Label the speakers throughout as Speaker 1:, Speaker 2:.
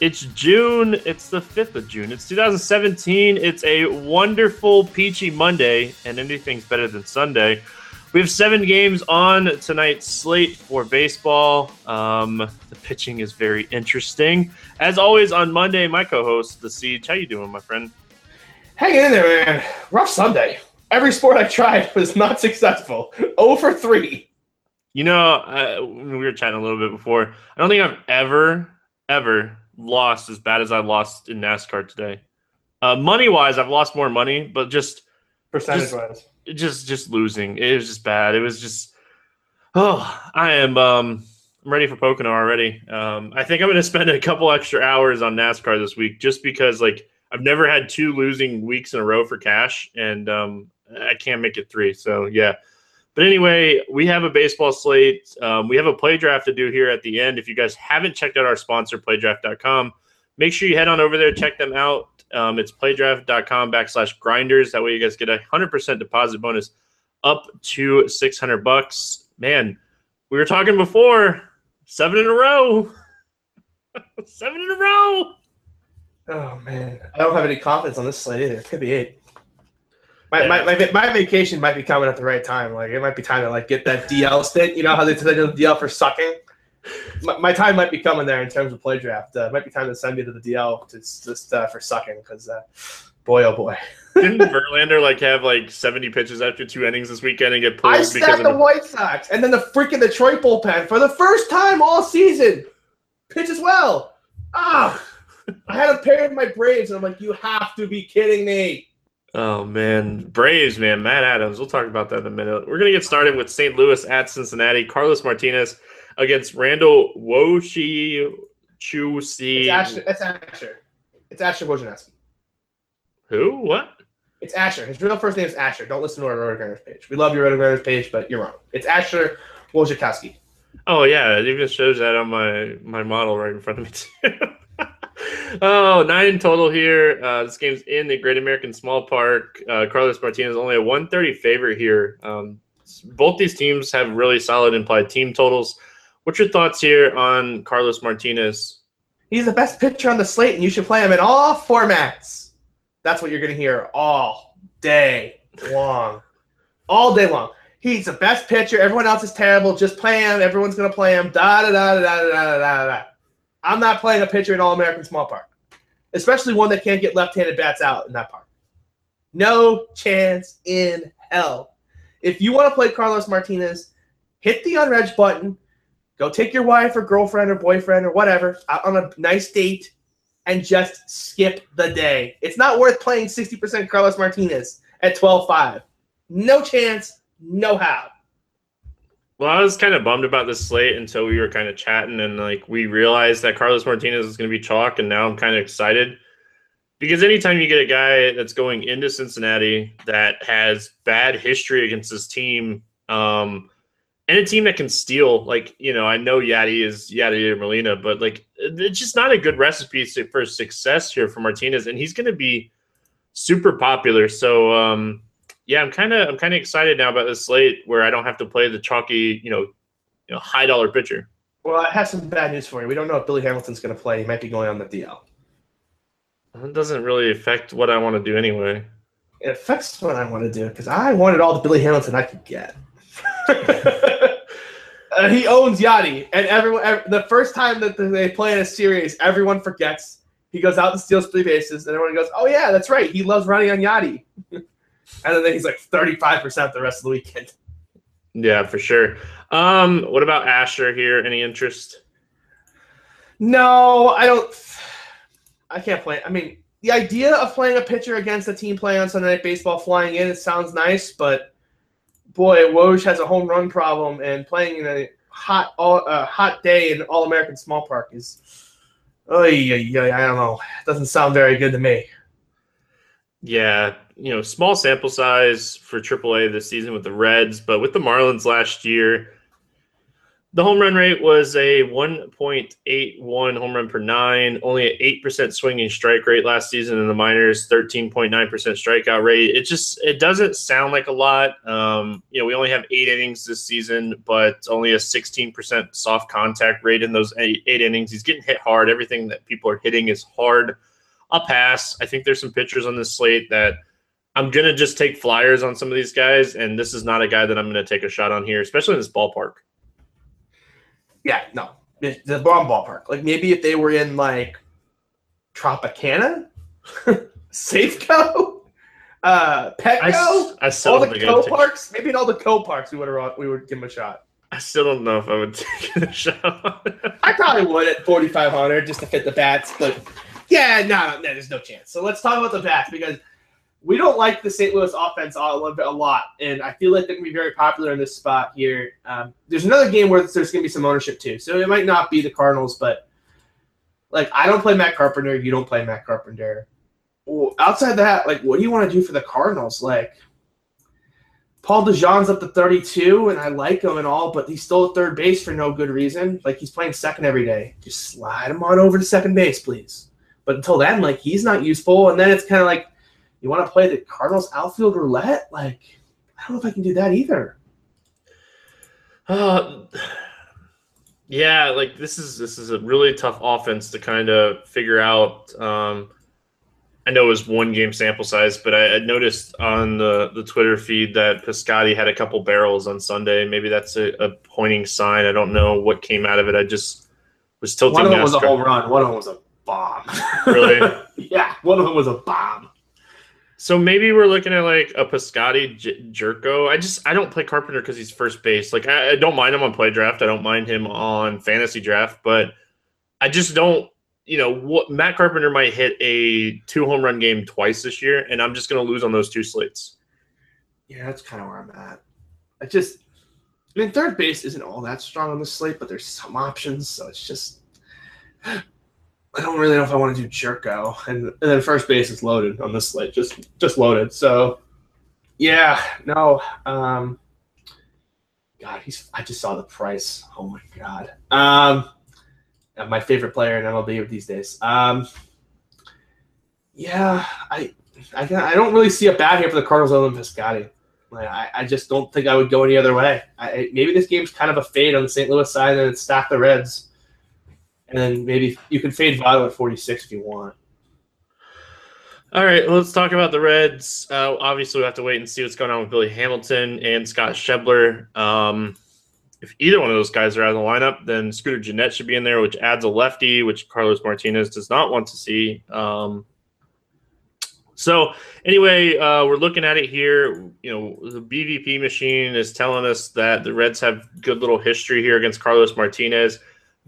Speaker 1: It's June. It's the 5th of June. It's 2017. It's a wonderful, peachy Monday, and anything's better than Sunday. We have seven games on tonight's slate for baseball. Um, the pitching is very interesting. As always, on Monday, my co-host, The Siege. How you doing, my friend?
Speaker 2: Hanging in there, man. Rough Sunday. Every sport I tried was not successful. Over three.
Speaker 1: You know, uh, we were chatting a little bit before. I don't think I've ever, ever lost as bad as I lost in NASCAR today. Uh, money wise, I've lost more money, but just
Speaker 2: percentage wise,
Speaker 1: just just losing. It was just bad. It was just oh, I am um I'm ready for Pocono already. Um, I think I'm going to spend a couple extra hours on NASCAR this week just because like I've never had two losing weeks in a row for cash, and um, I can't make it three. So yeah, but anyway, we have a baseball slate. Um, we have a play draft to do here at the end. If you guys haven't checked out our sponsor, playdraft.com, make sure you head on over there, check them out. Um, it's playdraft.com backslash grinders. That way you guys get a 100% deposit bonus up to 600 bucks. Man, we were talking before, seven in a row. seven in a row.
Speaker 2: Oh, man. I don't have any confidence on this slate either. It could be eight. My, my, my, my, vacation might be coming at the right time. Like it might be time to like get that DL stint. You know how they say the DL for sucking. My, my, time might be coming there in terms of play draft. Uh, might be time to send me to the DL to just uh, for sucking because, uh, boy oh boy.
Speaker 1: Didn't Verlander like have like seventy pitches after two innings this weekend and get pulled?
Speaker 2: I stacked the White Sox and then the freaking Detroit bullpen for the first time all season pitches well. Ah, I had a pair of my Braves and I'm like, you have to be kidding me.
Speaker 1: Oh man, Braves, man, Matt Adams. We'll talk about that in a minute. We're gonna get started with St. Louis at Cincinnati. Carlos Martinez against Randall Woshi Chusi.
Speaker 2: It's Asher. It's Asher. It's Asher Wojnarowski.
Speaker 1: Who? What?
Speaker 2: It's Asher. His real first name is Asher. Don't listen to our Rotogrinders page. We love your Rotogrinders page, but you're wrong. It's Asher Wojciechowski.
Speaker 1: Oh yeah, it even shows that on my my model right in front of me too. oh, nine total here. Uh, this game's in the Great American Small Park. Uh, Carlos Martinez only a 130 favorite here. Um, both these teams have really solid implied team totals. What's your thoughts here on Carlos Martinez?
Speaker 2: He's the best pitcher on the slate, and you should play him in all formats. That's what you're going to hear all day long. all day long. He's the best pitcher. Everyone else is terrible. Just play him. Everyone's going to play him. Da da da da da da da da. I'm not playing a pitcher in All American Small Park, especially one that can't get left handed bats out in that park. No chance in hell. If you want to play Carlos Martinez, hit the unreg button, go take your wife or girlfriend or boyfriend or whatever out on a nice date and just skip the day. It's not worth playing 60% Carlos Martinez at 12 5. No chance, no how.
Speaker 1: Well, I was kind of bummed about this slate until we were kind of chatting and like we realized that Carlos Martinez is going to be chalk, and now I'm kind of excited because anytime you get a guy that's going into Cincinnati that has bad history against his team, um, and a team that can steal, like you know, I know Yadi is Yadi Molina, but like it's just not a good recipe for success here for Martinez, and he's going to be super popular. So um, yeah, I'm kind of I'm kind of excited now about this slate where I don't have to play the chalky, you know, you know, high dollar pitcher.
Speaker 2: Well, I have some bad news for you. We don't know if Billy Hamilton's going to play. He might be going on the DL.
Speaker 1: It doesn't really affect what I want to do anyway.
Speaker 2: It affects what I want to do because I wanted all the Billy Hamilton I could get. uh, he owns Yadi, and everyone. Every, the first time that they play in a series, everyone forgets He goes out and steals three bases, and everyone goes, "Oh yeah, that's right. He loves running on Yadi." and then he's like thirty-five percent the rest of the weekend.
Speaker 1: Yeah, for sure. Um, what about Asher here? Any interest?
Speaker 2: No, I don't. I can't play. I mean, the idea of playing a pitcher against a team playing on Sunday Night Baseball, flying in, it sounds nice, but boy, Woj has a home run problem, and playing in a hot, all, uh, hot day in All American Small Park is, oh yeah, yeah, I don't know, it doesn't sound very good to me.
Speaker 1: Yeah, you know, small sample size for AAA this season with the Reds, but with the Marlins last year, the home run rate was a 1.81 home run per nine, only an 8% swinging strike rate last season in the minors, 13.9% strikeout rate. It just it doesn't sound like a lot. Um, you know, we only have eight innings this season, but only a 16% soft contact rate in those eight, eight innings. He's getting hit hard. Everything that people are hitting is hard. I'll pass. I think there's some pitchers on this slate that I'm gonna just take flyers on some of these guys, and this is not a guy that I'm gonna take a shot on here, especially in this ballpark.
Speaker 2: Yeah, no, the, the wrong ballpark. Like maybe if they were in like Tropicana, Safeco, uh, Petco,
Speaker 1: I, I still
Speaker 2: all the co parks. Maybe in all the co parks, we would have we would give him a shot.
Speaker 1: I still don't know if I would take a shot.
Speaker 2: I probably would at 4,500 just to fit the bats, but yeah, no, no, there's no chance. So let's talk about the bats because we don't like the St. Louis offense a lot, and I feel like they're going to be very popular in this spot here. Um, there's another game where there's going to be some ownership too, so it might not be the Cardinals, but like I don't play Matt Carpenter, you don't play Matt Carpenter. Well, outside that, like, what do you want to do for the Cardinals? Like, Paul DeJong's up to 32, and I like him and all, but he's still at third base for no good reason. Like, he's playing second every day. Just slide him on over to second base, please. But until then, like, he's not useful. And then it's kind of like, you want to play the Cardinals outfield roulette? Like, I don't know if I can do that either.
Speaker 1: Uh, yeah, like this is this is a really tough offense to kind of figure out. Um, I know it was one game sample size, but I, I noticed on the, the Twitter feed that Piscotty had a couple barrels on Sunday. Maybe that's a, a pointing sign. I don't know what came out of it. I just was tilting.
Speaker 2: One of them was a home run, one of them was a bomb.
Speaker 1: Really?
Speaker 2: yeah, one of them was a bomb.
Speaker 1: So maybe we're looking at like a Piscotty J- Gyorko. I just I don't play Carpenter because he's first base. Like I, I don't mind him on play draft. I don't mind him on fantasy draft, but I just don't. You know what? Matt Carpenter might hit a two home run game twice this year, and I'm just going to lose on those two slates.
Speaker 2: Yeah, that's kind of where I'm at. I just, I mean, third base isn't all that strong on the slate, but there's some options, so it's just, I don't really know if I want to do Gyorko, and, and then first base is loaded on this slate, just just loaded. So, yeah, no, um, God, he's. I just saw the price. Oh my God. Um, my favorite player in MLB these days. Um, yeah, I I, I don't really see a bad here for the Cardinals other than Piscotty. Like, I, I just don't think I would go any other way. I- maybe this game's kind of a fade on the St. Louis side and it's stack the Reds. And then maybe you can fade Votto at 46 if you want.
Speaker 1: All right, let's talk about the Reds. Uh, obviously, we have to wait and see what's going on with Billy Hamilton and Scott Schebler. Um, if either one of those guys are out of the lineup, then Scooter Gennett should be in there, which adds a lefty, which Carlos Martinez does not want to see. Um, so anyway, uh, we're looking at it here. You know, the BVP machine is telling us that the Reds have good little history here against Carlos Martinez.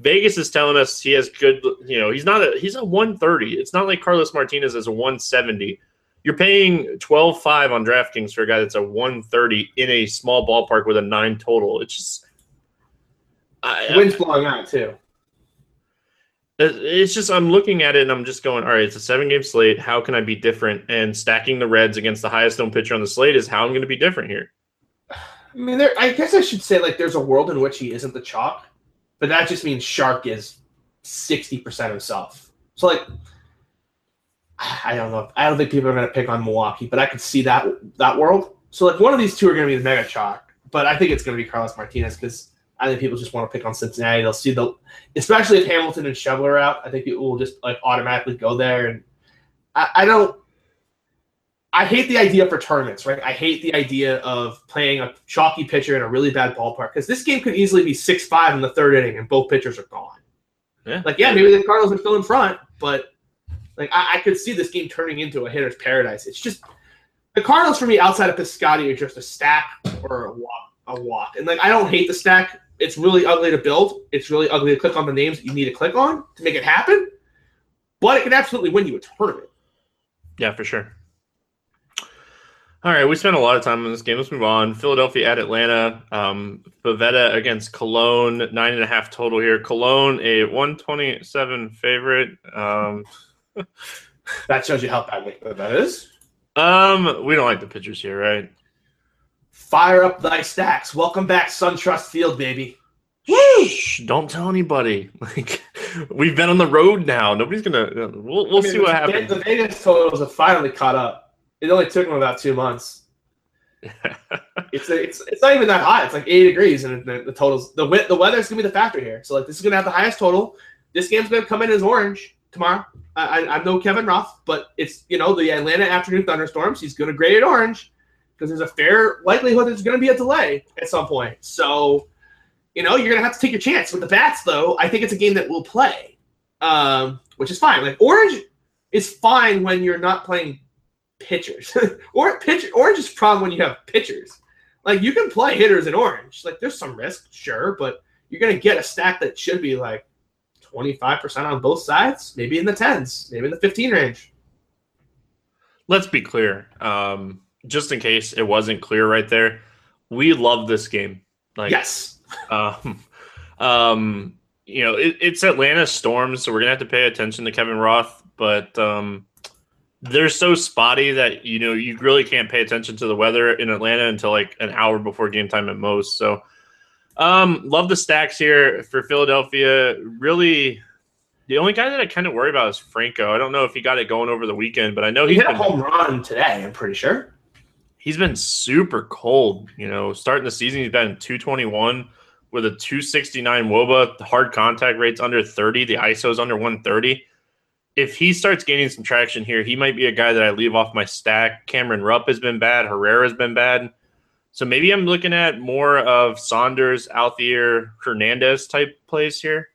Speaker 1: Vegas is telling us he has good. You know, he's not a he's a 130. It's not like Carlos Martinez is a 170. You're paying 12.5 on DraftKings for a guy that's a 130 in a small ballpark with a nine total. It's just. I,
Speaker 2: Wind's blowing out, too.
Speaker 1: Uh, it's just I'm looking at it and I'm just going, all right, it's a seven game slate. How can I be different? And stacking the Reds against the highest owned pitcher on the slate is how I'm going to be different here.
Speaker 2: I mean, there. I guess I should say, like, there's a world in which he isn't the chalk, but that just means Shark is 60% himself. So, like, I don't know. I don't think people are going to pick on Milwaukee, but I could see that that world. So, like, one of these two are going to be the mega chalk, but I think it's going to be Carlos Martinez because I think people just want to pick on Cincinnati. They'll see the, especially if Hamilton and Schebler are out. I think people will just like automatically go there, and I, I don't. I hate the idea for tournaments, right? I hate the idea of playing a chalky pitcher in a really bad ballpark because this game could easily be six five in the third inning and both pitchers are gone.
Speaker 1: Yeah.
Speaker 2: Like, yeah, maybe the Cardinals would still in front, but Like I, I could see this game turning into a hitter's paradise. It's just the Cardinals for me outside of Piscotty are just a stack or a walk, a walk. And like I don't hate the stack. It's really ugly to build. It's really ugly to click on the names that you need to click on to make it happen. But it can absolutely win you a tournament.
Speaker 1: Yeah, for sure. All right, we spent a lot of time on this game. Let's move on. Philadelphia at Atlanta. Um, Pivetta against Colon, nine and a half total here. Colon, a 127 favorite. Um,
Speaker 2: that shows you how badly that is.
Speaker 1: Um, we don't like the pitchers here, right?
Speaker 2: Fire up thy stacks. Welcome back, SunTrust Field, baby.
Speaker 1: Shh, don't tell anybody. Like we've been on the road now. Nobody's gonna. We'll, we'll I mean, see what happens.
Speaker 2: The Vegas totals have finally caught up. It only took them about two months. it's it's it's not even that hot. It's like 80 degrees, and the, the totals the the weather's gonna be the factor here. So like this is gonna have the highest total. This game's gonna come in as orange tomorrow. I, I, am no Kevin Roth, but it's you know the Atlanta afternoon thunderstorms. He's going to grade it orange because there's a fair likelihood there's going to be a delay at some point. So, you know, you're going to have to take your chance with the bats. Though I think it's a game that will play, um, which is fine. Like orange is fine when you're not playing pitchers. or pitch orange is problem when you have pitchers. Like you can play hitters in orange. Like there's some risk, sure, but you're going to get a stack that should be like 25% on both sides, maybe in the 10s, maybe in the 15 range.
Speaker 1: Let's be clear. Um, just in case it wasn't clear right there, we love this game.
Speaker 2: Like, yes.
Speaker 1: Um, um, you know, it, it's Atlanta Storms, so we're gonna have to pay attention to Kevin Roth, but um, they're so spotty that you know you really can't pay attention to the weather in Atlanta until like an hour before game time at most. So um, love the stacks here for Philadelphia. Really, the only guy that I kind of worry about is Franco. I don't know if he got it going over the weekend, but I know
Speaker 2: he
Speaker 1: he's
Speaker 2: hit a home run today. I'm pretty sure
Speaker 1: he's been super cold. You know, starting the season, he's been 221 with a 269 woba. The hard contact rate's under 30. The ISO's under 130. If he starts gaining some traction here, he might be a guy that I leave off my stack. Cameron Rupp has been bad. Herrera's been bad. So maybe I'm looking at more of Saunders, Altherr, Hernandez type plays here.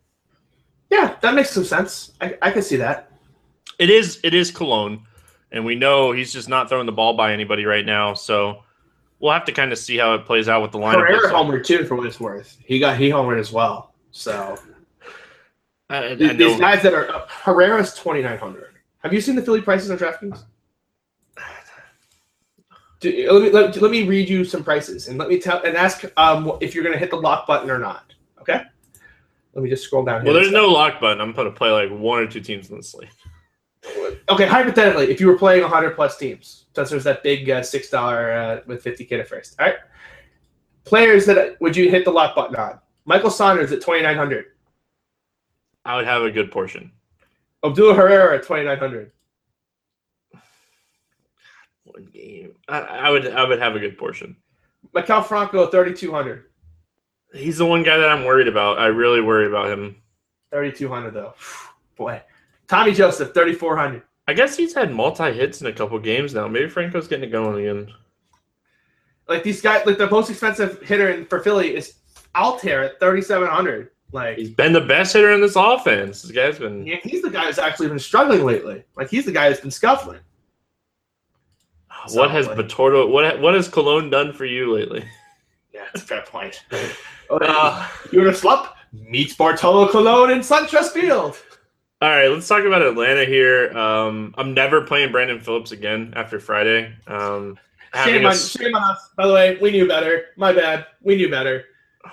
Speaker 2: Yeah, that makes some sense. I, I can see that.
Speaker 1: It is it is Colon, and we know he's just not throwing the ball by anybody right now. So we'll have to kind of see how it plays out with the lineup.
Speaker 2: Herrera homered too, for what it's worth. He got he homered as well. So I, I these guys that are uh, Herrera's twenty nine hundred. Have you seen the Philly prices on DraftKings? Do, let, me, let, let, me read you some prices and let me tell and ask um, if you're going to hit the lock button or not. Okay. Let me just scroll down.
Speaker 1: Well, there's no lock button. I'm going to play like one or two teams in the slate.
Speaker 2: Okay, hypothetically, if you were playing 100 plus teams, since there's that big uh, six dollar uh, with 50 k at first. All right. Players that would you hit the lock button on? Michael Saunders at 2900.
Speaker 1: I would have a good portion.
Speaker 2: Odubel Herrera at 2900
Speaker 1: one game. I, I, would I would have a good portion.
Speaker 2: Maikel Franco, thirty two hundred.
Speaker 1: He's the one guy that I'm worried about. I really worry about him.
Speaker 2: Thirty two hundred though, boy. Tommy Joseph, thirty four hundred.
Speaker 1: I guess he's had multi hits in a couple games now. Maybe Franco's getting it going again.
Speaker 2: Like these guys, like the most expensive hitter in, for Philly is Altherr at thirty seven hundred. Like
Speaker 1: he's been the best hitter in this offense. This guy's been.
Speaker 2: Yeah, he's the guy who's actually been struggling lately. Like he's the guy who's been scuffling.
Speaker 1: What has Bartolo? What what has Colon done for you lately?
Speaker 2: Yeah, that's a fair point. uh, you in a slump? Meets Bartolo Colon in SunTrust Field.
Speaker 1: All right, let's talk about Atlanta here. Um, I'm never playing Brandon Phillips again after Friday. Um,
Speaker 2: shame, on, a... shame on us. By the way, we knew better. My bad. We knew better.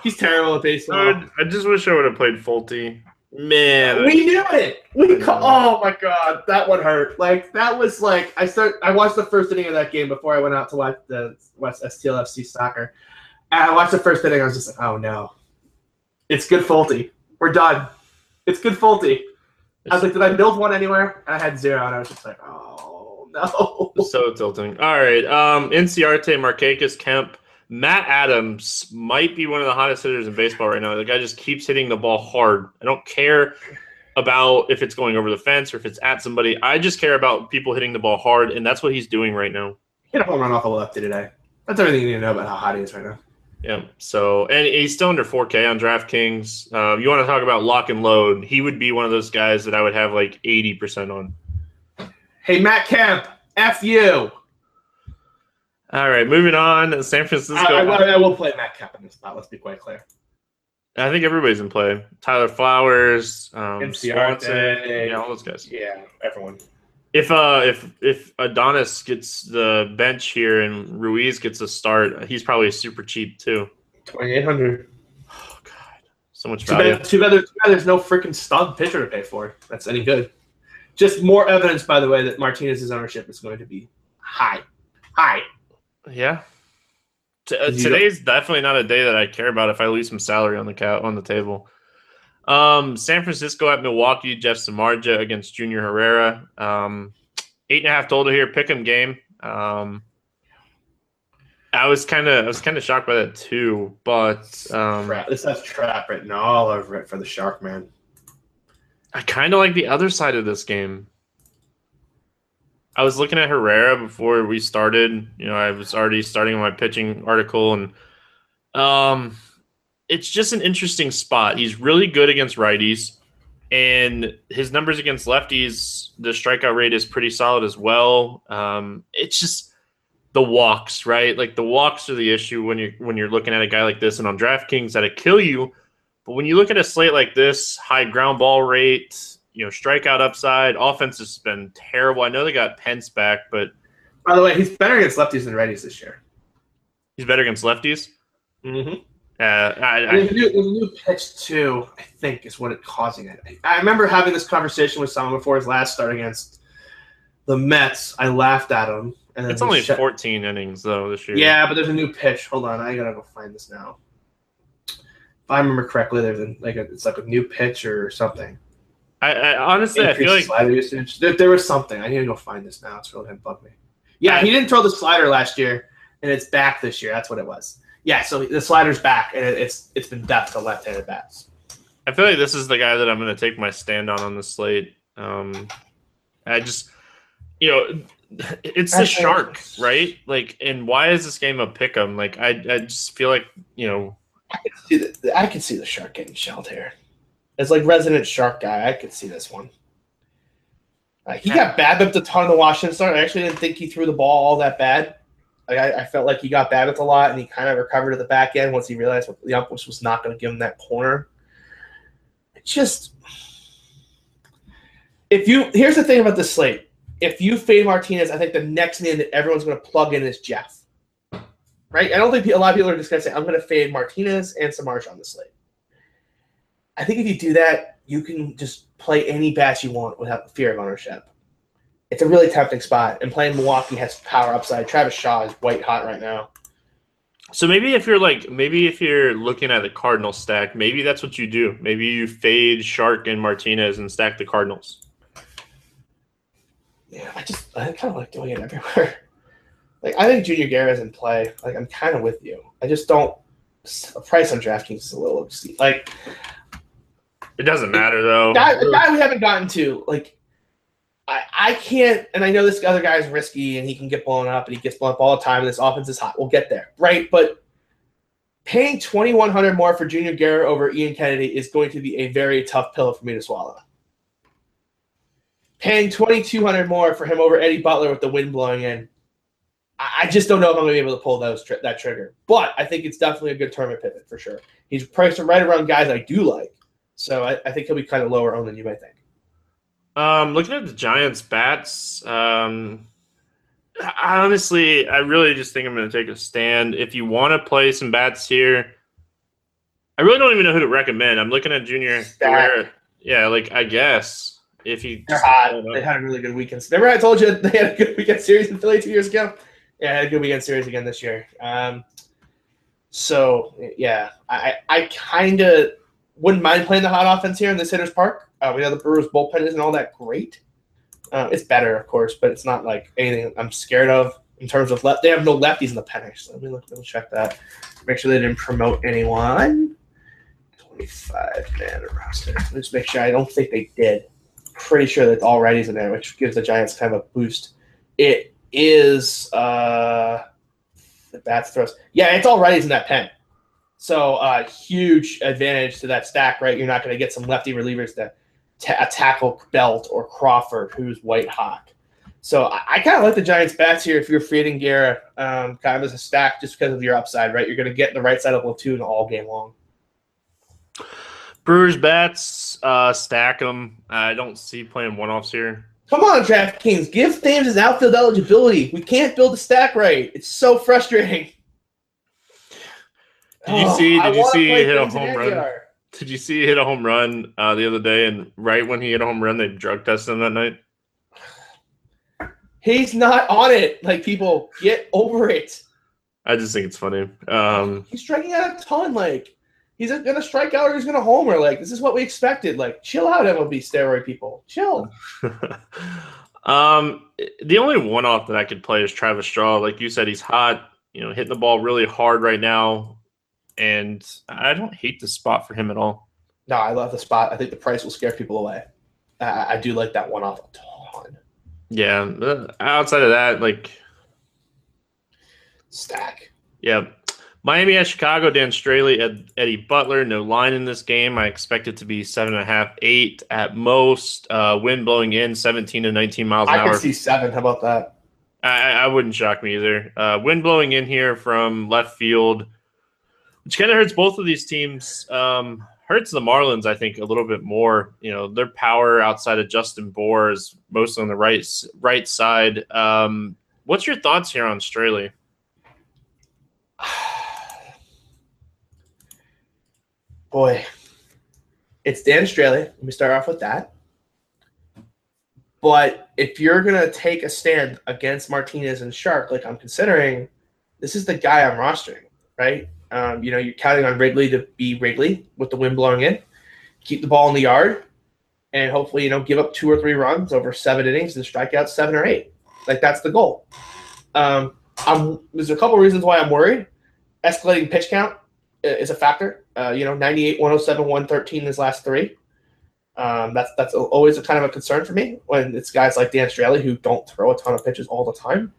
Speaker 2: He's terrible at baseball.
Speaker 1: I, I just wish I would have played Folty. Man,
Speaker 2: we knew it. We ca- oh my god, that one hurt. Like that was like I start. I watched the first inning of that game before I went out to watch the West STLFC soccer. And I watched the first inning. I was just like, oh no, it's good Folty. We're done. It's good Folty. I was like, did I build one anywhere? And I had zero, and I was just like, oh no.
Speaker 1: So tilting. All right, um, Inciarte, Markakis, Kemp. Matt Adams might be one of the hottest hitters in baseball right now. The guy just keeps hitting the ball hard. I don't care about if it's going over the fence or if it's at somebody. I just care about people hitting the ball hard, and that's what he's doing right now.
Speaker 2: Hit a home run off the lefty today. That's everything you need to know about how hot he is right now.
Speaker 1: Yeah. So, and he's still under 4K on DraftKings. Uh, you want to talk about lock and load? He would be one of those guys that I would have like 80% on.
Speaker 2: Hey, Matt Kemp, F you.
Speaker 1: All right, moving on. San Francisco.
Speaker 2: I, I, I will play Matt Kemp in this spot. Let's be quite clear.
Speaker 1: I think everybody's in play. Tyler Flowers, um, Swanson, yeah, all those guys.
Speaker 2: Yeah, everyone.
Speaker 1: If uh if if Adonis gets the bench here and Ruiz gets a start, he's probably super cheap too.
Speaker 2: Twenty eight hundred.
Speaker 1: Oh god, so much
Speaker 2: Too bad, too, bad, there's- too bad there's no freaking stud pitcher to pay for. That's any good. Just more evidence, by the way, that Martinez's ownership is going to be high. High.
Speaker 1: Yeah. T- uh,
Speaker 2: You
Speaker 1: today's definitely not a day that I care about if I lose some salary on the ca- on the table. Um, San Francisco at Milwaukee, Jeff Samardzija against Junior Guerra. Um, eight and a half total here, pick 'em game. Um, I was kind of I was kind of shocked by that too, but um,
Speaker 2: This has trap written all over it for the Shark man.
Speaker 1: I kind of like the other side of this game. I was looking at Guerra before we started. You know, I was already starting my pitching article, and um, it's just an interesting spot. He's really good against righties, and his numbers against lefties, the strikeout rate is pretty solid as well. Um, it's just the walks, right? Like the walks are the issue when you're when you're looking at a guy like this, and on DraftKings that'll kill you. But when you look at a slate like this, high ground ball rate, you know, strikeout upside, offense has been terrible. I know they got Pence back, but
Speaker 2: By the way, he's better against lefties than righties this year.
Speaker 1: he's better against lefties.
Speaker 2: Mm-hmm.
Speaker 1: Uh, I, I,
Speaker 2: There's a, new, there's a new pitch too. I think is what it's causing it. I remember having this conversation with someone before his last start against the Mets. I laughed at him, and
Speaker 1: it's only
Speaker 2: shut-
Speaker 1: 14 innings though this year.
Speaker 2: Yeah, but there's a new pitch. Hold on, I gotta go find this now. If I remember correctly, there's like a, it's like a new pitch or something.
Speaker 1: I, I honestly I feel like
Speaker 2: slider usage. There, there was something. I need to go find this now. It's really gonna bug me. Yeah, he didn't throw the slider last year, and it's back this year. That's what it was. Yeah, so the slider's back, and it, it's it's been death to left-handed bats.
Speaker 1: I feel like this is the guy that I'm going to take my stand on on the slate. Um, I just, you know, it's the
Speaker 2: I- I-
Speaker 1: shark, right? Like, and why is this game a pick 'em? Like, I, I just feel like you know,
Speaker 2: I can see the I can see the shark getting shelled here. As like resident shark guy, I could see this one. Like he got BABIPed a ton in the Washington start. I actually didn't think he threw the ball all that bad. Like I, I felt like he got BABIPed a lot, and he kind of recovered at the back end once he realized what the umpires was not going to give him that corner. It just if you here's the thing about this slate. If you fade Martinez, I think the next name that everyone's going to plug in is Jeff. Right? I don't think a lot of people are just going to say, I'm going to fade Martinez and Samardzija on the slate. I think if you do that, you can just play any bats you want without fear of ownership. It's a really tempting spot, and playing Milwaukee has power upside. Travis Shaw is white hot right now.
Speaker 1: so maybe if you're like, maybe if you're looking at the Cardinal stack, maybe that's what you do. Maybe you fade Shark and Martinez and stack the Cardinals.
Speaker 2: Yeah, I just I kind of like doing it everywhere. Like I think Junior Guerra's in play. Like I'm kind of with you. I just don't. The price on DraftKings is a little obscene. Like
Speaker 1: It doesn't matter though.
Speaker 2: a guy we haven't gotten to, like, I, I can't, and I know this other guy is risky and he can get blown up and he gets blown up all the time and this offense is hot. We'll get there, right? But paying 2100 more for Junior Guerra over Ian Kennedy is going to be a very tough pill for me to swallow. Paying 2200 more for him over Eddie Butler with the wind blowing in, I I just don't know if I'm going to be able to pull those tri- that trigger. But I think it's definitely a good tournament pivot for sure. He's priced right around guys I do like. So I, I think he'll be kind of lower owned than you might think.
Speaker 1: Um, looking at the Giants bats, um, I honestly, I really just think I'm going to take a stand. If you want to play some bats here, I really don't even know who to recommend. I'm looking at Junior.
Speaker 2: Stack.
Speaker 1: Yeah, like I guess if you
Speaker 2: They're hot.
Speaker 1: I.
Speaker 2: They had a really good weekend. Remember, I told you they had a good weekend series in Philly two years ago. Yeah, had a good weekend series again this year. Um, so yeah, I I kind of wouldn't mind playing the hot offense here in this hitters park. Uh, we know the Brewers bullpen isn't all that great. Uh, it's better, of course, but it's not like anything I'm scared of in terms of left. They have no lefties in the pen. Actually, let me look. Let me check that. Make sure they didn't promote anyone. Twenty-five man roster. Let me just make sure. I don't think they did pretty sure that all righties in there, which gives the Giants kind of a boost. It is uh the bats throws. Yeah, it's all righties in that pen. So uh huge advantage to that stack, right? You're not going to get some lefty relievers that ta- tackle Belt or Crawford, who's white hot. So I, I kind of like the Giants bats here if you're fading Guerra um, kind of as a stack just because of your upside, right? You're going to get the right side of platoon all game long.
Speaker 1: Brewers bats, uh, stack them. I don't see playing one offs here.
Speaker 2: Come on, DraftKings, give Thames his outfield eligibility. We can't build a stack right. It's so frustrating.
Speaker 1: Did you
Speaker 2: Oh,
Speaker 1: see? Did you see he hit a home run? Did you see he hit a home run uh, the other day? And right when he hit a home run, they drug tested him that night.
Speaker 2: He's not on it. Like people, get over it.
Speaker 1: I just think it's funny. Um,
Speaker 2: He's striking out a ton. Like he's gonna strike out or he's gonna homer. Like this is what we expected. Like chill out, MLB steroid people. Chill.
Speaker 1: um, the only one off that I could play is Travis Shaw. Like you said, he's hot. You know, hitting the ball really hard right now, and I don't hate the spot for him at all.
Speaker 2: No, I love the spot. I think the price will scare people away. I, I do like that one off a ton.
Speaker 1: Yeah. uh, Outside of that, like
Speaker 2: Stack.
Speaker 1: Yeah. Miami at Chicago, Dan Straily, Ed, Eddie Butler. No line in this game. I expect it to be seven and a half, eight at most. Uh, wind blowing in 17 to 19 miles an
Speaker 2: I
Speaker 1: hour.
Speaker 2: can see seven. How about that?
Speaker 1: I, I wouldn't shock me either. Uh, wind blowing in here from left field, which kind of hurts both of these teams. Um, hurts the Marlins, I think, a little bit more. You know, their power outside of Justin Bour is mostly on the right right side. Um, what's your thoughts here on Straily?
Speaker 2: Boy, it's Dan Straily. Let me start off with that. But if you're gonna take a stand against Martinez and Shark, like I'm considering, this is the guy I'm rostering, right? Um, you know, you're counting on Wrigley to be Wrigley with the wind blowing in, keep the ball in the yard, and hopefully, you know, give up two or three runs over seven innings and strike out seven or eight. Like that's the goal. Um, I'm, there's a couple reasons why I'm worried. Escalating pitch count is a factor. Uh, you know, 98, 107, 113 his last three. Um, that's that's always a kind of a concern for me when it's guys like Dan Straily who don't throw a ton of pitches all the time.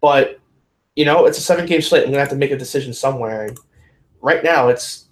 Speaker 2: But you know, it's a seven game slate. I'm gonna have to make a decision somewhere. And right now, it's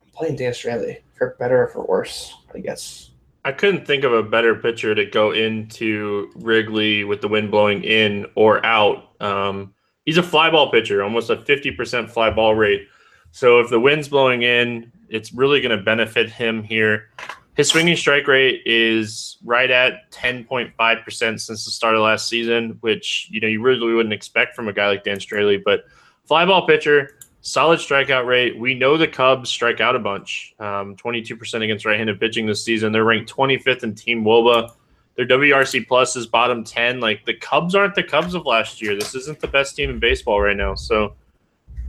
Speaker 2: I'm playing Dan Straily for better or for worse, I guess.
Speaker 1: I couldn't think of a better pitcher to go into Wrigley with the wind blowing in or out. Um, he's a fly ball pitcher, almost a 50% fly ball rate. So if the wind's blowing in, it's really going to benefit him here. His swinging strike rate is right at 10.5% since the start of last season, which you know you really wouldn't expect from a guy like Dan Straily. But flyball pitcher, solid strikeout rate. We know the Cubs strike out a bunch, um, 22% against right-handed pitching this season. They're ranked 25th in Team WOBA. Their WRC plus is bottom 10. Like the Cubs aren't the Cubs of last year. This isn't the best team in baseball right now. So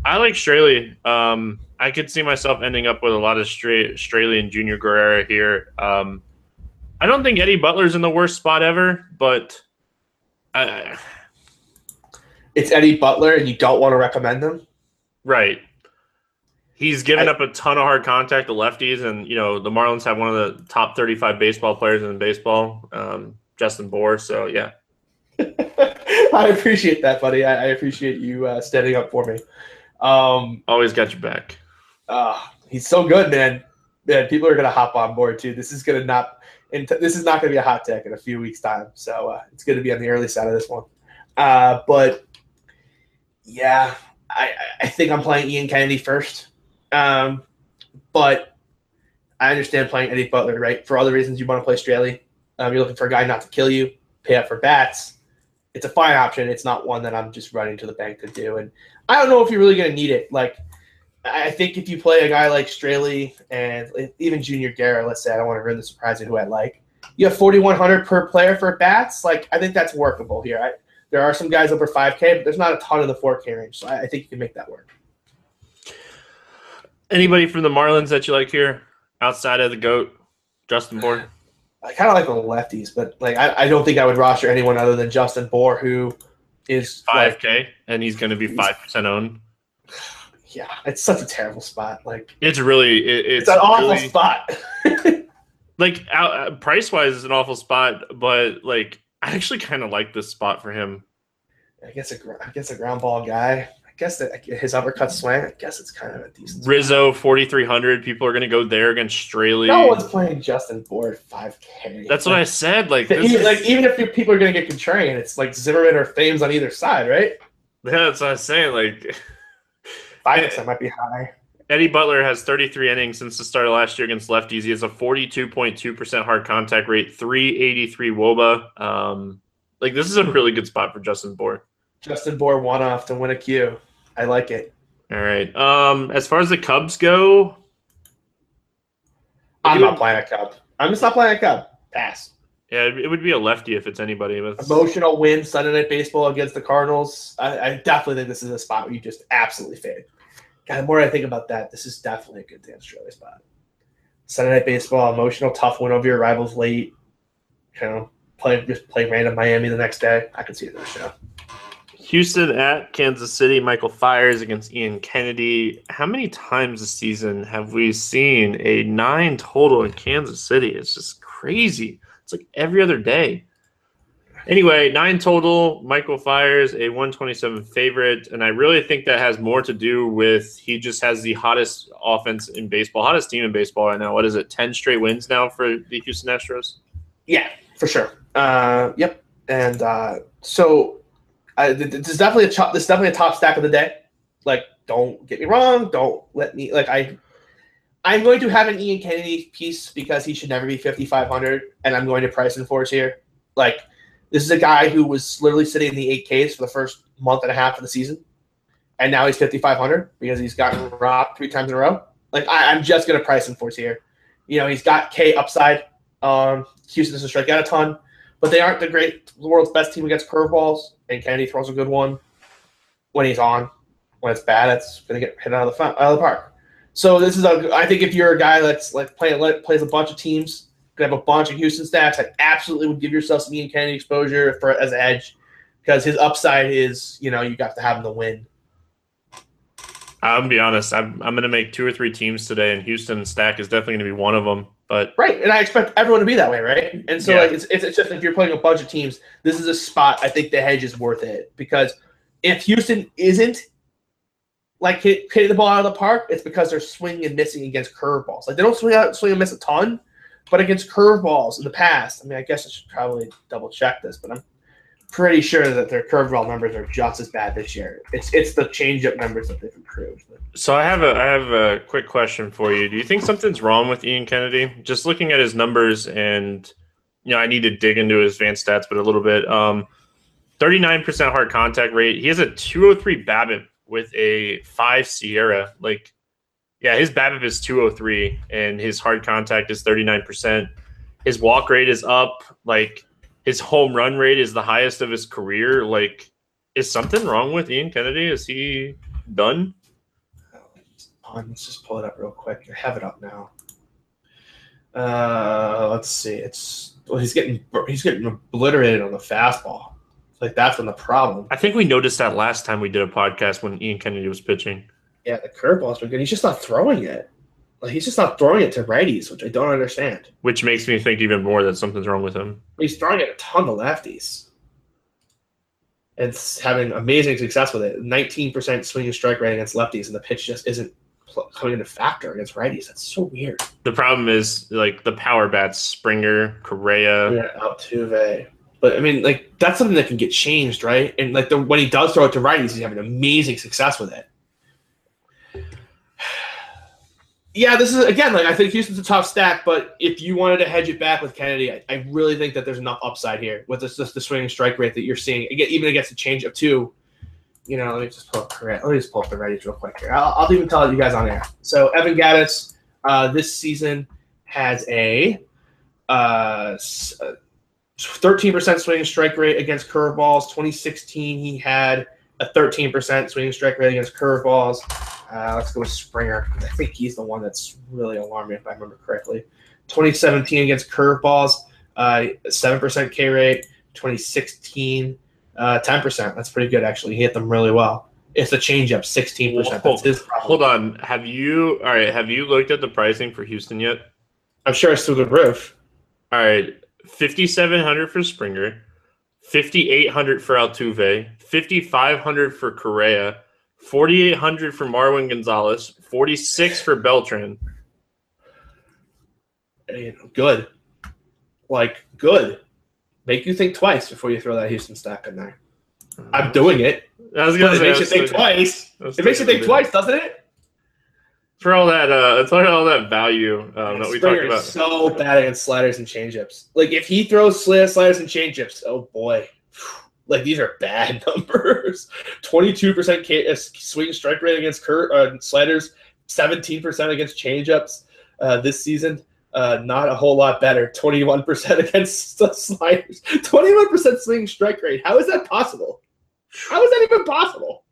Speaker 1: I like Straily. Um, I could see myself ending up with a lot of Stra- Straily and Junior Guerra here. Um, I don't think Eddie Butler's in the worst spot ever, but I,
Speaker 2: It's Eddie Butler, and you don't want to recommend him.
Speaker 1: Right. He's given
Speaker 2: I-
Speaker 1: up a ton of hard contact to lefties, and you know the Marlins have one of the top 35 baseball players in baseball, um, Justin Bour. So yeah,
Speaker 2: I appreciate that, buddy. I, I appreciate you uh, standing up for me. Um,
Speaker 1: always got your back.
Speaker 2: uh, he's so good, man. Man, people are gonna hop on board too. This is gonna not, and this is not gonna be a hot tech in a few weeks' time. So uh, it's gonna be on the early side of this one. Uh, but yeah, I, I think I'm playing Ian Kennedy first. Um, but I understand playing Eddie Butler, right? For all the reasons you want to play Straily. Um, you're looking for a guy not to kill you, pay up for bats. It's a fine option. It's not one that I'm just running to the bank to do. And I don't know if you're really going to need it. Like, I think if you play a guy like Straily and even Junior Guerra, let's say, I don't want to ruin the surprise of who I like. You have 4,100 per player for bats. Like, I think that's workable here. I, there are some guys over 5K, but there's not a ton in the 4K range. So I, I think you can make that work.
Speaker 1: Anybody from the Marlins that you like here outside of the goat, Justin Bour?
Speaker 2: I kind of like the lefties, but like I, I don't think I would roster anyone other than Justin Bour, who is
Speaker 1: Five
Speaker 2: like,
Speaker 1: K, and he's going to be five percent owned.
Speaker 2: yeah, it's such a terrible spot. Like
Speaker 1: It's really it,
Speaker 2: it's,
Speaker 1: it's,
Speaker 2: an awful
Speaker 1: really,
Speaker 2: spot.
Speaker 1: like uh, price wise is an awful spot, but like I actually kind of like this spot for him.
Speaker 2: I guess a gr- guess a ground ball guy. I guess that his uppercut swing. I guess it's kind of a decent.
Speaker 1: Rizzo forty three hundred. People are going to go there against Straily.
Speaker 2: No one's playing Justin Bour five K.
Speaker 1: That's what I said. Like,
Speaker 2: even,
Speaker 1: this is-
Speaker 2: like even if people are going to get contrarian, it's like Zimmerman or Thames on either side, right?
Speaker 1: yeah, that's what I was saying. Like,
Speaker 2: Five percent might be high.
Speaker 1: Eddie Butler has 33 innings since the start of last year against lefties. He has a 42.2% hard contact rate, 383 WOBA. Um, like this is a really good spot for Justin Bour.
Speaker 2: Justin Bour one off to win a Q. I like it.
Speaker 1: All right. Um, as far as the Cubs go,
Speaker 2: I'm
Speaker 1: You-
Speaker 2: not playing a Cub. I'm just not playing a Cub. Pass.
Speaker 1: yeah, it would be a lefty if it's anybody. But
Speaker 2: Emotional win Sunday Night Baseball against the Cardinals. I, I definitely think this is a spot where you just absolutely fade. God, the more I think about that, this is definitely a good Dan Straily spot. Sunday Night Baseball, emotional, tough win over your rivals late. You know, play just play random Miami the next day. I can see it in the show.
Speaker 1: Houston at Kansas City, Michael Fiers against Ian Kennedy. How many times this season have we seen a nine total in Kansas City? It's just crazy. It's like every other day. Anyway, nine total. Michael Fiers, a 127 favorite. And I really think that has more to do with he just has the hottest offense in baseball, hottest team in baseball right now. What is it? 10 straight wins now for the Houston Astros?
Speaker 2: Yeah, for sure. Uh, yep. And uh, so th- this is definitely a top, this is definitely a top stack of the day. Like, don't get me wrong. Don't let me like I. I'm going to have an Ian Kennedy piece because he should never be 5,500, and I'm going to price enforce here. Like, this is a guy who was literally sitting in the 8Ks for the first month and a half of the season, and now he's 5,500 because he's gotten robbed three times in a row. Like, I, I'm just going to price enforce here. You know, he's got K upside. Um, Houston doesn't strike out a ton, but they aren't the great, the world's best team against curveballs. And Kennedy throws a good one when he's on. When it's bad, it's going to get hit out of the out of the park. So this is a. I think if you're a guy that's like play, plays a bunch of teams, gonna have a bunch of Houston stacks, I absolutely would give yourself some Ian Kennedy exposure for as an edge because his upside is you know you got to have him to win.
Speaker 1: I'm gonna be honest. I'm, I'm gonna make two or three teams today, and Houston stack is definitely gonna be one of them. But
Speaker 2: Right, and I expect everyone to be that way, right? And so
Speaker 1: Yeah.
Speaker 2: like it's, it's it's just if you're playing a bunch of teams, this is a spot I think the hedge is worth it because if Houston isn't like hit, hitting the ball out of the park, it's because they're swinging and missing against curveballs. Like they don't swing out, swing and miss a ton, but against curveballs in the past, I mean, I guess I should probably double check this, but I'm pretty sure that their curveball numbers are just as bad this year. It's it's the changeup numbers that they've improved.
Speaker 1: so I have a I have a quick question for you. Do you think something's wrong with Ian Kennedy? Just looking at his numbers, and you know, I need to dig into his advanced stats, but a little bit. Um, 39% hard contact rate. He has a 203 BABIP with a five SIERA. Like, yeah, his BABIP is 203, and his hard contact is 39%. His walk rate is up. Like, his home run rate is the highest of his career. Like, is something wrong with Ian Kennedy? Is he done?
Speaker 2: on. Let's just pull it up real quick. I have it up now. Uh, let's see. It's well, he's getting he's getting obliterated on the fastball. Like that's been the problem.
Speaker 1: I think we noticed that last time we did a podcast when Ian Kennedy was pitching.
Speaker 2: Yeah, the curveball's been good. He's just not throwing it. Like he's just not throwing it to righties, which I don't understand.
Speaker 1: which makes me think even more that something's wrong with him.
Speaker 2: He's throwing it a ton to lefties. It's having amazing success with it. 19% swing and strike rate against lefties, and the pitch just isn't pl- coming into factor against righties. That's so weird.
Speaker 1: The problem is like the power bats, Springer, Correa.
Speaker 2: Yeah, Altuve. But I mean, like that's something that can get changed, right? And like the when he does throw it to righties, he's having amazing success with it. Yeah, this is again like I think Houston's a tough stack, but if you wanted to hedge it back with Kennedy, I, I really think that there's enough upside here with this just the swing and strike rate that you're seeing. Again, even against a change of two. You know, let me just pull up. Let me just pull up the righties real quick here. I'll, I'll even tell you guys on air. So Evan Gattis uh, this season has a uh, uh, 13% swinging strike rate against curveballs. 2016, he had a 13% swinging strike rate against curveballs. Uh, let's go with Springer. I think he's the one that's really alarming, if I remember correctly. 2017 against curveballs, uh, 7% K rate. 2016, uh, 10%. That's pretty good, actually. He hit them really well. It's a changeup, 16%. That's his problem.
Speaker 1: Hold on. Have you all right, have you looked at the pricing for Houston yet?
Speaker 2: I'm sure it's through the roof.
Speaker 1: All right. Fifty seven hundred for Springer, fifty eight hundred for Altuve, fifty five hundred for Correa, 4,800 for Marwin Gonzalez, 46 for Beltran.
Speaker 2: Good. Like, good. Make you think twice before you throw that Houston stack in there. I'm doing it.
Speaker 1: I was gonna
Speaker 2: it makes you think
Speaker 1: thinking-
Speaker 2: twice. It makes you think twice, doesn't it?
Speaker 1: For all that, uh, it's all all that value um, that we talked about.
Speaker 2: so bad against sliders and changeups. Like if he throws sli- sliders and changeups, oh boy, like these are bad numbers. Twenty-two percent uh, swing strike rate against Kurt uh, sliders, seventeen percent against changeups uh, this season. Uh, not a whole lot better. Twenty-one percent against the sliders. Twenty-one percent swing strike rate. How is that possible? How is that even possible?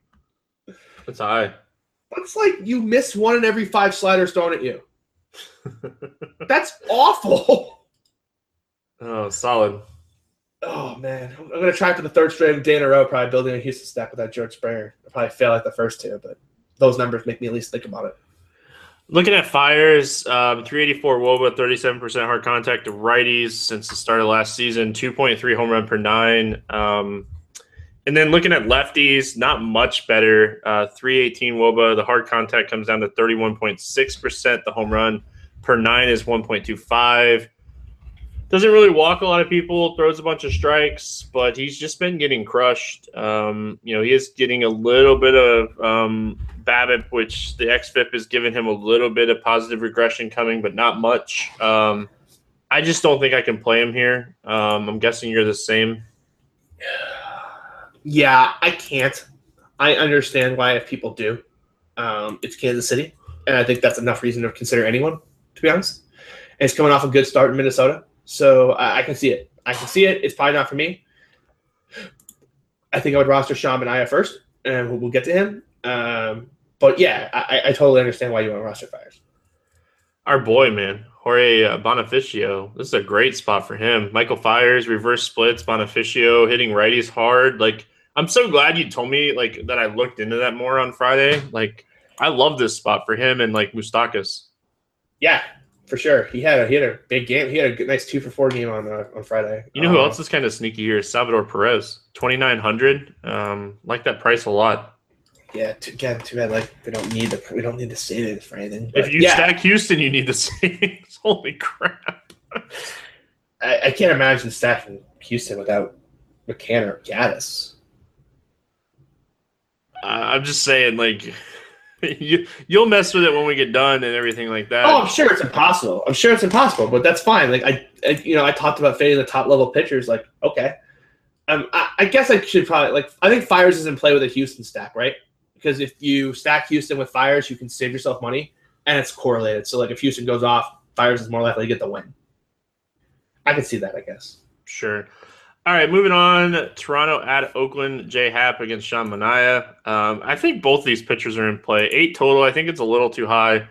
Speaker 1: It's high.
Speaker 2: That's like you miss one in every five sliders thrown at you. That's awful.
Speaker 1: Oh, solid.
Speaker 2: Oh man, I'm gonna try for the third straight day in a row. Probably building a Houston stack with that George Springer. I'll probably fail at the first two, but those numbers make me at least think about it.
Speaker 1: Looking at Fiers, um, 384 Woba, 37% hard contact to righties since the start of last season, 2.3 home run per nine. Um, and then looking at lefties, not much better. Uh, 318 Woba, the hard contact comes down to 31.6%. The home run per nine is 1.25. Doesn't really walk a lot of people, throws a bunch of strikes, but he's just been getting crushed. Um, you know, he is getting a little bit of um, BABIP, which the XFIP has given him a little bit of positive regression coming, but not much. Um, I just don't think I can play him here. Um, I'm guessing you're the same.
Speaker 2: Yeah, I can't. I understand why if people do. Um, it's Kansas City, and I think that's enough reason to consider anyone. To be honest, and it's coming off a good start in Minnesota, so I, I can see it. I can see it. It's probably not for me. I think I would roster Sean Manaea first, and we'll, we'll get to him. Um, but yeah, I, I totally understand why you want roster Fiers.
Speaker 1: Our boy, man, Jorge uh, Bonifacio. This is a great spot for him. Michael Fiers, reverse splits, Bonifacio hitting righties hard. Like, I'm so glad you told me like that. I looked into that more on Friday. Like, I love this spot for him and like Moustakas.
Speaker 2: Yeah, for sure. He had a he had a big game. He had a good, nice two for four game on uh, on Friday.
Speaker 1: You know who
Speaker 2: Um,
Speaker 1: else is kind of sneaky here? Salvador Perez, 2,900. Um, like that price a lot.
Speaker 2: Yeah, too, again, too bad. Like we don't need the we don't need the savings for anything.
Speaker 1: If you
Speaker 2: yeah,
Speaker 1: stack Houston, you need the savings. Holy crap.
Speaker 2: I, I can't imagine stacking Houston without McCann or Gattis.
Speaker 1: Uh, I'm just saying, like, you you'll mess with it when we get done and everything like that.
Speaker 2: Oh, I'm sure it's impossible. I'm sure it's impossible, but that's fine. Like I, I you know, I talked about fading the top level pitchers. Like okay, um, I, I guess I should probably like. I think Fiers is in play with a Houston stack, right? Because if you stack Houston with Fiers, you can save yourself money, and it's correlated. So like, if Houston goes off, Fiers is more likely to get the win. I can see that. I guess.
Speaker 1: Sure. All right, moving on. Toronto at Oakland. Jay Happ against Sean Manaea. Um, I think both these pitchers are in play. Eight total. I think it's a little too high.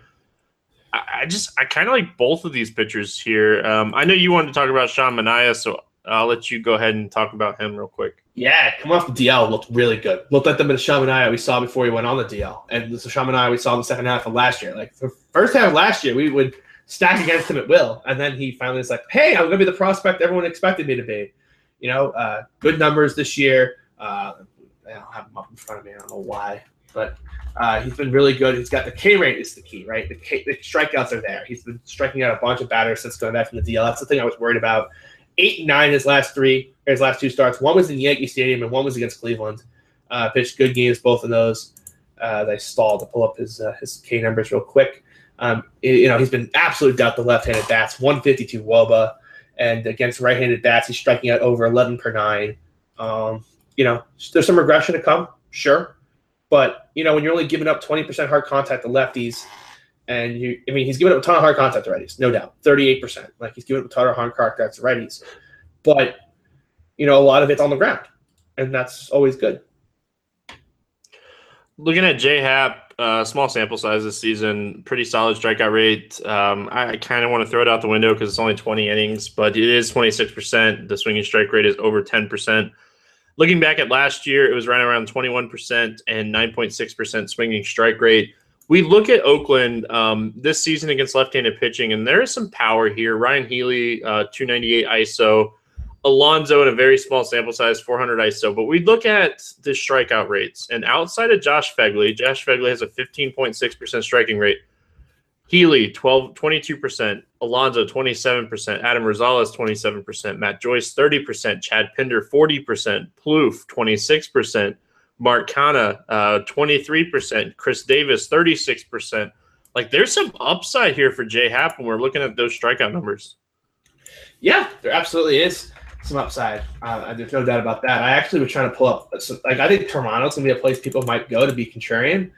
Speaker 1: I, I just I kind of like both of these pitchers here. Um, I know you wanted to talk about Sean Manaea, so I'll let you go ahead and talk about him real quick.
Speaker 2: Yeah, come off the DL looked really good. Looked like the Sean Manaea we saw before he went on the DL, and the Sean Manaea we saw in the second half of last year. Like the first half of last year, we would stack against him at will, and then he finally was like, "Hey, I'm going to be the prospect everyone expected me to be." You know, uh, good numbers this year. Uh, I don't have him up in front of me. I don't know why, but uh, he's been really good. He's got the K rate is the key, right? The, K, the strikeouts are there. He's been striking out a bunch of batters since going back from the DL. That's the thing I was worried about. Eight and nine his last three, his last two starts. One was in Yankee Stadium and one was against Cleveland. Uh, pitched good games, both of those. Uh, they stalled to pull up his uh, his K numbers real quick. Um, you know, he's been absolute doubt the left-handed bats. 152 Woba, and against right-handed bats, he's striking out over 11 per nine. Um, you know, there's some regression to come, sure, but you know, when you're only giving up 20% hard contact to lefties, and you, I mean, he's giving up a ton of hard contact to righties, no doubt, 38%. Like he's giving up a ton of hard contact to righties, but you know, a lot of it's on the ground, and that's always good.
Speaker 1: Looking at J Happ, uh, small sample size this season, pretty solid strikeout rate. Um, I, kind of want to throw it out the window because it's only 20 innings, but it is 26%. The swinging strike rate is over 10%. Looking back at last year, it was right around 21% and 9.6% swinging strike rate. We look at Oakland um, this season against left handed pitching, and there is some power here. Ryan Healy, uh, 298 ISO. Alonso in a very small sample size, 400 ISO. But we look at the strikeout rates, and outside of Josh Phegley, Josh Phegley has a 15.6% striking rate. Healy, 12, 22%. Alonso, 27%. Adam Rosales, 27%. Matt Joyce, 30%. Chad Pinder, 40%. Plouffe, 26%. Mark Canha, uh, 23%. Khris Davis, 36%. Like, there's some upside here for J Happ when we're looking at those strikeout numbers.
Speaker 2: Yeah, there absolutely is some upside. Uh, there's no doubt about that. I actually was trying to pull up, like, I think Toronto's to be a place people might go to be contrarian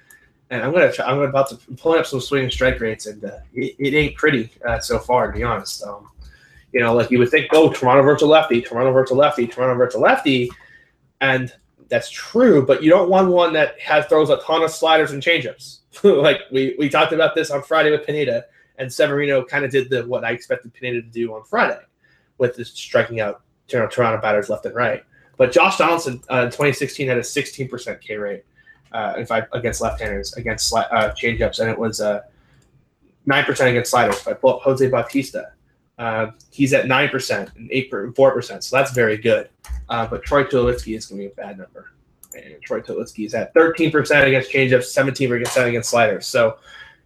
Speaker 2: and I'm gonna try, I'm about to I'm up some swing and strike rates, and uh, it, it, ain't pretty uh, so far, to be honest. Um, you know, like you would think, oh, Toronto versus lefty, Toronto versus lefty, Toronto versus lefty, and that's true. But you don't want one that has throws a ton of sliders and changeups. like we we talked about this on Friday with Pineda, and Severino kind of did the what I expected Pineda to do on Friday, with just striking out you know, Toronto batters left and right. But Josh Donaldson uh, in 2016 had a 16% K rate uh, I against left-handers against uh, changeups, and it was uh, nine percent against sliders. If I pull up Jose Bautista, uh, he's at nine percent and eight four percent, so that's very good. Uh, but Troy Tulowitzki is going to be a bad number, and Troy Tulowitzki is at thirteen percent against changeups, seventeen percent against sliders. So,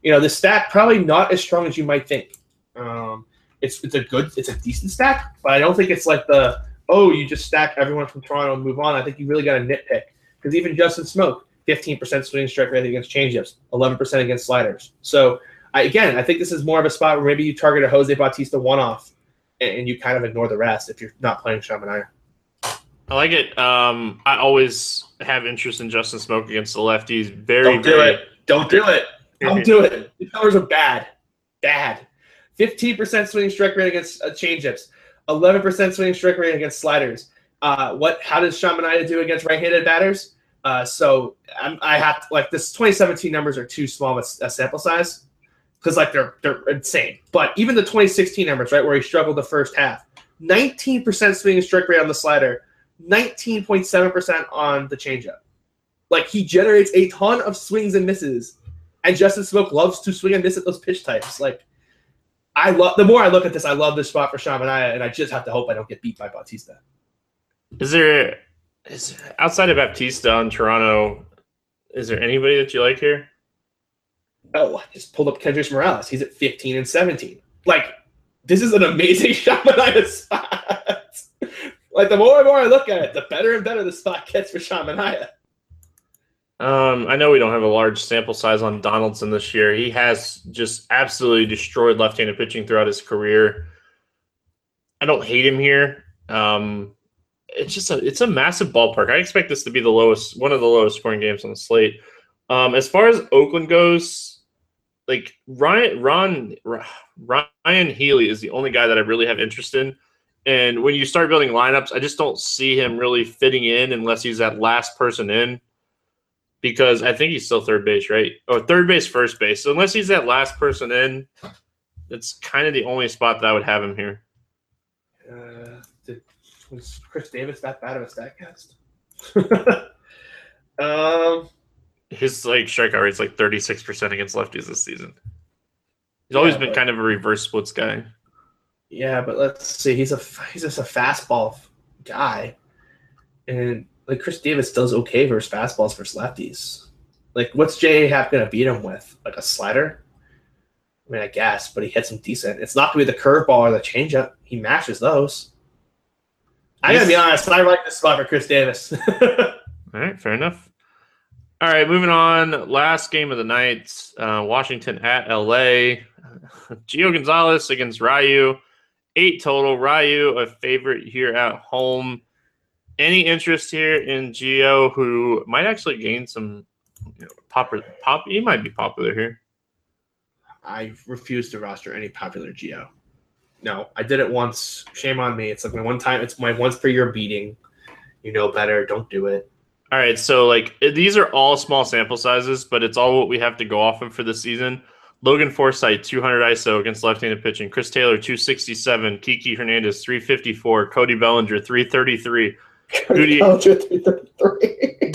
Speaker 2: you know, the stat probably not as strong as you might think. Um, it's it's a good, it's a decent stack, but I don't think it's like the oh you just stack everyone from Toronto and move on. I think you really got to nitpick because even Justin Smoak, 15% swing strike rate against changeups, 11% against sliders. So I, again, I think this is more of a spot where maybe you target a Jose Bautista one off and, and, you kind of ignore the rest if you're not playing Sean Manaea.
Speaker 1: I like it. Um, I always have interest in Justin Smoak against the lefties. Very,
Speaker 2: don't do
Speaker 1: very...
Speaker 2: it. Don't do it. Don't do it. The colors are bad. Bad. 15% swing strike rate against uh, changeups, 11% swing strike rate against sliders. Uh, what? How does Sean Manaea do against right-handed batters? Uh, so I'm, i have to, like this 2017 numbers are too small a, a sample size because like they're they're insane. But even the 2016 numbers, right, where he struggled the first half, 19% swing and strike rate on the slider, 19.7% on the changeup. Like he generates a ton of swings and misses, and Justin Smoak loves to swing and miss at those pitch types. Like I love the more I look at this, I love this spot for Sean Manaea, and I just have to hope I don't get beat by Bautista.
Speaker 1: Is there is outside of Bautista in Toronto, is there anybody that you like here?
Speaker 2: Oh, I just pulled up Kendrys Morales. He's at 15 and 17. Like, this is an amazing shot Manaea spot. like, the more and more I look at it, the better and better the spot gets for Sean Manaea.
Speaker 1: Um, I know we don't have a large sample size on Donaldson this year. He has just absolutely destroyed left-handed pitching throughout his career. I don't hate him here. Um, it's just a it's a massive ballpark. I expect this to be the lowest, one of the lowest scoring games on the slate. Um, as far as Oakland goes, like Ryan Ron Ryan Healy is the only guy that I really have interest in. And when you start building lineups, I just don't see him really fitting in unless he's that last person in. Because I think he's still third base, right? Or third base, first base. So unless he's that last person in, it's kind of the only spot that I would have him here.
Speaker 2: Uh, was Khris Davis that bad of a statcast? um,
Speaker 1: his like strikeout rate's like thirty six percent against lefties this season. He's always yeah, been but, kind of a reverse splits guy.
Speaker 2: Yeah, but let's see. He's a he's just a fastball guy, and like Khris Davis does okay versus fastballs versus lefties. Like, what's J Happ gonna beat him with? Like a slider? I mean, I guess, but he hits them decent. It's not gonna be the curveball or the changeup. He matches those. I gotta be honest. I like this spot for Khris Davis.
Speaker 1: All right, fair enough. All right, moving on. Last game of the night: uh, Washington at LA. Gio Gonzalez against Ryu. Eight total. Ryu a favorite here at home. Any interest here in Gio, who might actually gain some you know, popular? Pop, he might be popular here.
Speaker 2: I refuse to roster any popular Gio. no, I did it once. Shame on me. It's like my one time. It's my once per year beating. You know better. Don't do it.
Speaker 1: All right. So like these are all small sample sizes, but it's all what we have to go off of for the season. Logan Forsythe, 200 ISO against left-handed pitching. Chris Taylor, 267. Kiki Hernandez, 354. Cody Bellinger, 333.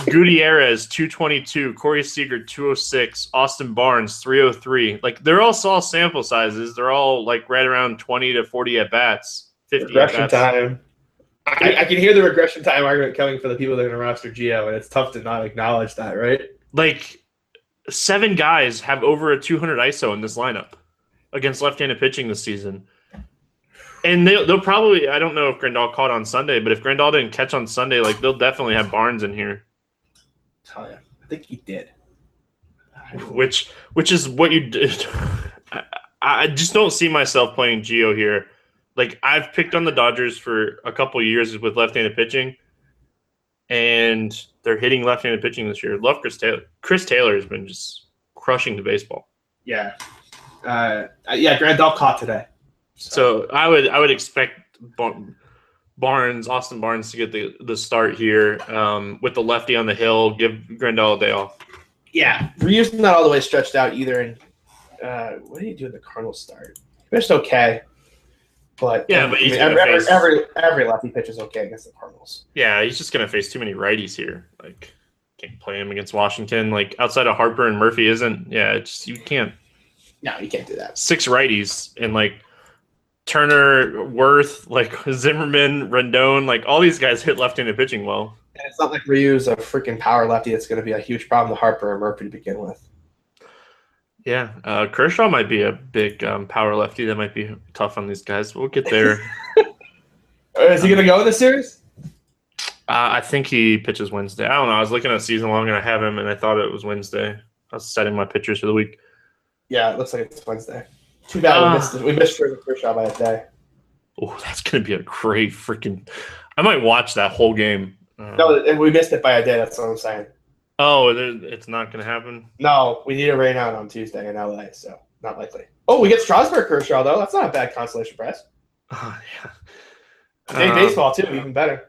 Speaker 1: Gutierrez 222, Corey Seager 206, Austin Barnes 303. Like they're all small sample sizes. They're all like right around 20 to 40 at bats, 50 at bats. time.
Speaker 2: I, I can hear the regression time argument coming for the people that are going to roster Gio, and it's tough to not acknowledge that, right?
Speaker 1: Like seven guys have over a 200 ISO in this lineup against left-handed pitching this season. And they'll, they'll probably, I don't know if Grandal caught on Sunday, but if Grandal didn't catch on Sunday, like they'll definitely have Barnes in here,
Speaker 2: Tell you, I think he did.
Speaker 1: which which is what you did. I, I just don't see myself playing Gio here. Like I've picked on the Dodgers for a couple years with left-handed pitching, and they're hitting left-handed pitching this year. Love Chris Taylor. Chris Taylor has been just crushing the baseball.
Speaker 2: Yeah, uh, yeah. Grandal caught today.
Speaker 1: So I would I would expect Barnes, Austin Barnes, to get the the start here um, with the lefty on the hill. Give Grandal a day off.
Speaker 2: yeah, Ryu's not all the way stretched out either. And uh, what did you do in the Cardinals start? Pitched okay, but
Speaker 1: Yeah, but
Speaker 2: I mean, every,
Speaker 1: face-
Speaker 2: every every lefty pitch is okay against the Cardinals.
Speaker 1: Yeah, he's just gonna face too many righties here. Like can't play him against Washington. Like outside of Harper and Murphy isn't. Yeah, it's you can't
Speaker 2: No, you can't do that.
Speaker 1: six righties and like Turner, Werth, like Zimmerman, Rendon, like all these guys hit left-handed pitching well.
Speaker 2: And it's not like Ryu's a freaking power lefty. It's going to be a huge problem to Harper and Murphy to begin with.
Speaker 1: Yeah, uh, Kershaw might be a big um, power lefty. That might be tough on these guys. We'll get there.
Speaker 2: Is he going to go in the series?
Speaker 1: Uh, I think he pitches Wednesday. I don't know. I was looking at season long and I have him, and I thought it was Wednesday. I was setting my pitchers for the week.
Speaker 2: Yeah, it looks like it's Wednesday. Too bad
Speaker 1: Ah.
Speaker 2: we missed it. We missed Jordan Kershaw by a day.
Speaker 1: Oh, that's gonna be a great freaking. I might watch that whole game. Uh,
Speaker 2: No, and we missed it by a day. That's what I'm saying.
Speaker 1: oh, it's not gonna happen.
Speaker 2: No, we need a rain out on Tuesday in LA, so not likely. Oh, we get Strasburg Kershaw though. That's not a bad consolation prize.
Speaker 1: Oh, yeah.
Speaker 2: Day
Speaker 1: Um,
Speaker 2: baseball too, even better.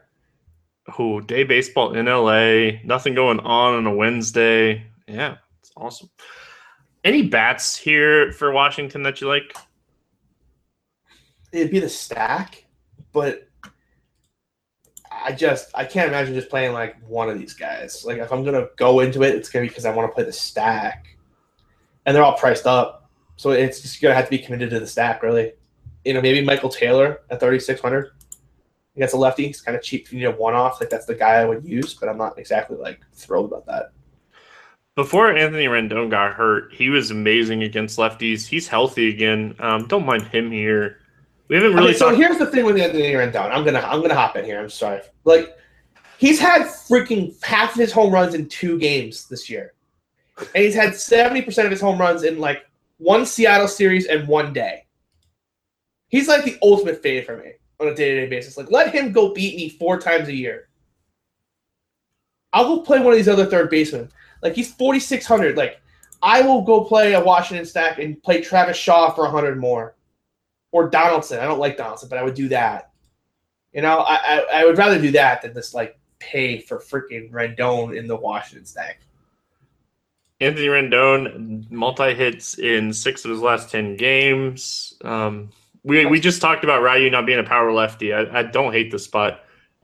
Speaker 1: Oh, day baseball in LA. Nothing going on on a Wednesday. Yeah, it's awesome. Any bats here for Washington that you like?
Speaker 2: It'd be the stack, but I just I can't imagine just playing like one of these guys. Like if I'm gonna go into it, it's gonna be because I want to play the stack, and they're all priced up, so it's just gonna have to be committed to the stack. Really, you know, maybe Michael Taylor at 3600 against a lefty. It's kind of cheap if you need a one off. Like that's the guy I would use, but I'm not exactly like thrilled about that.
Speaker 1: Before Anthony Rendon got hurt, he was amazing against lefties. He's healthy again. Um, don't mind him here. We haven't really
Speaker 2: okay, so
Speaker 1: talked-
Speaker 2: here's the thing with Anthony Rendon. I'm gonna I'm gonna hop in here. I'm sorry. Like he's had freaking half of his home runs in two games this year, and he's had seventy percent of his home runs in like one Seattle series and one day. He's like the ultimate fade for me on a day to day basis. Like let him go beat me four times a year. I'll go play one of these other third basemen. Like he's forty six hundred. Like I will go play a Washington stack and play Travis Shaw for hundred more or Donaldson. I don't like Donaldson, but I would do that. You know, I, I, I would rather do that than just like pay for freaking Rendon in the Washington stack.
Speaker 1: Anthony Rendon multi hits in six of his last ten games. Um, we we just talked about Ryu not being a power lefty. I, I don't hate the spot.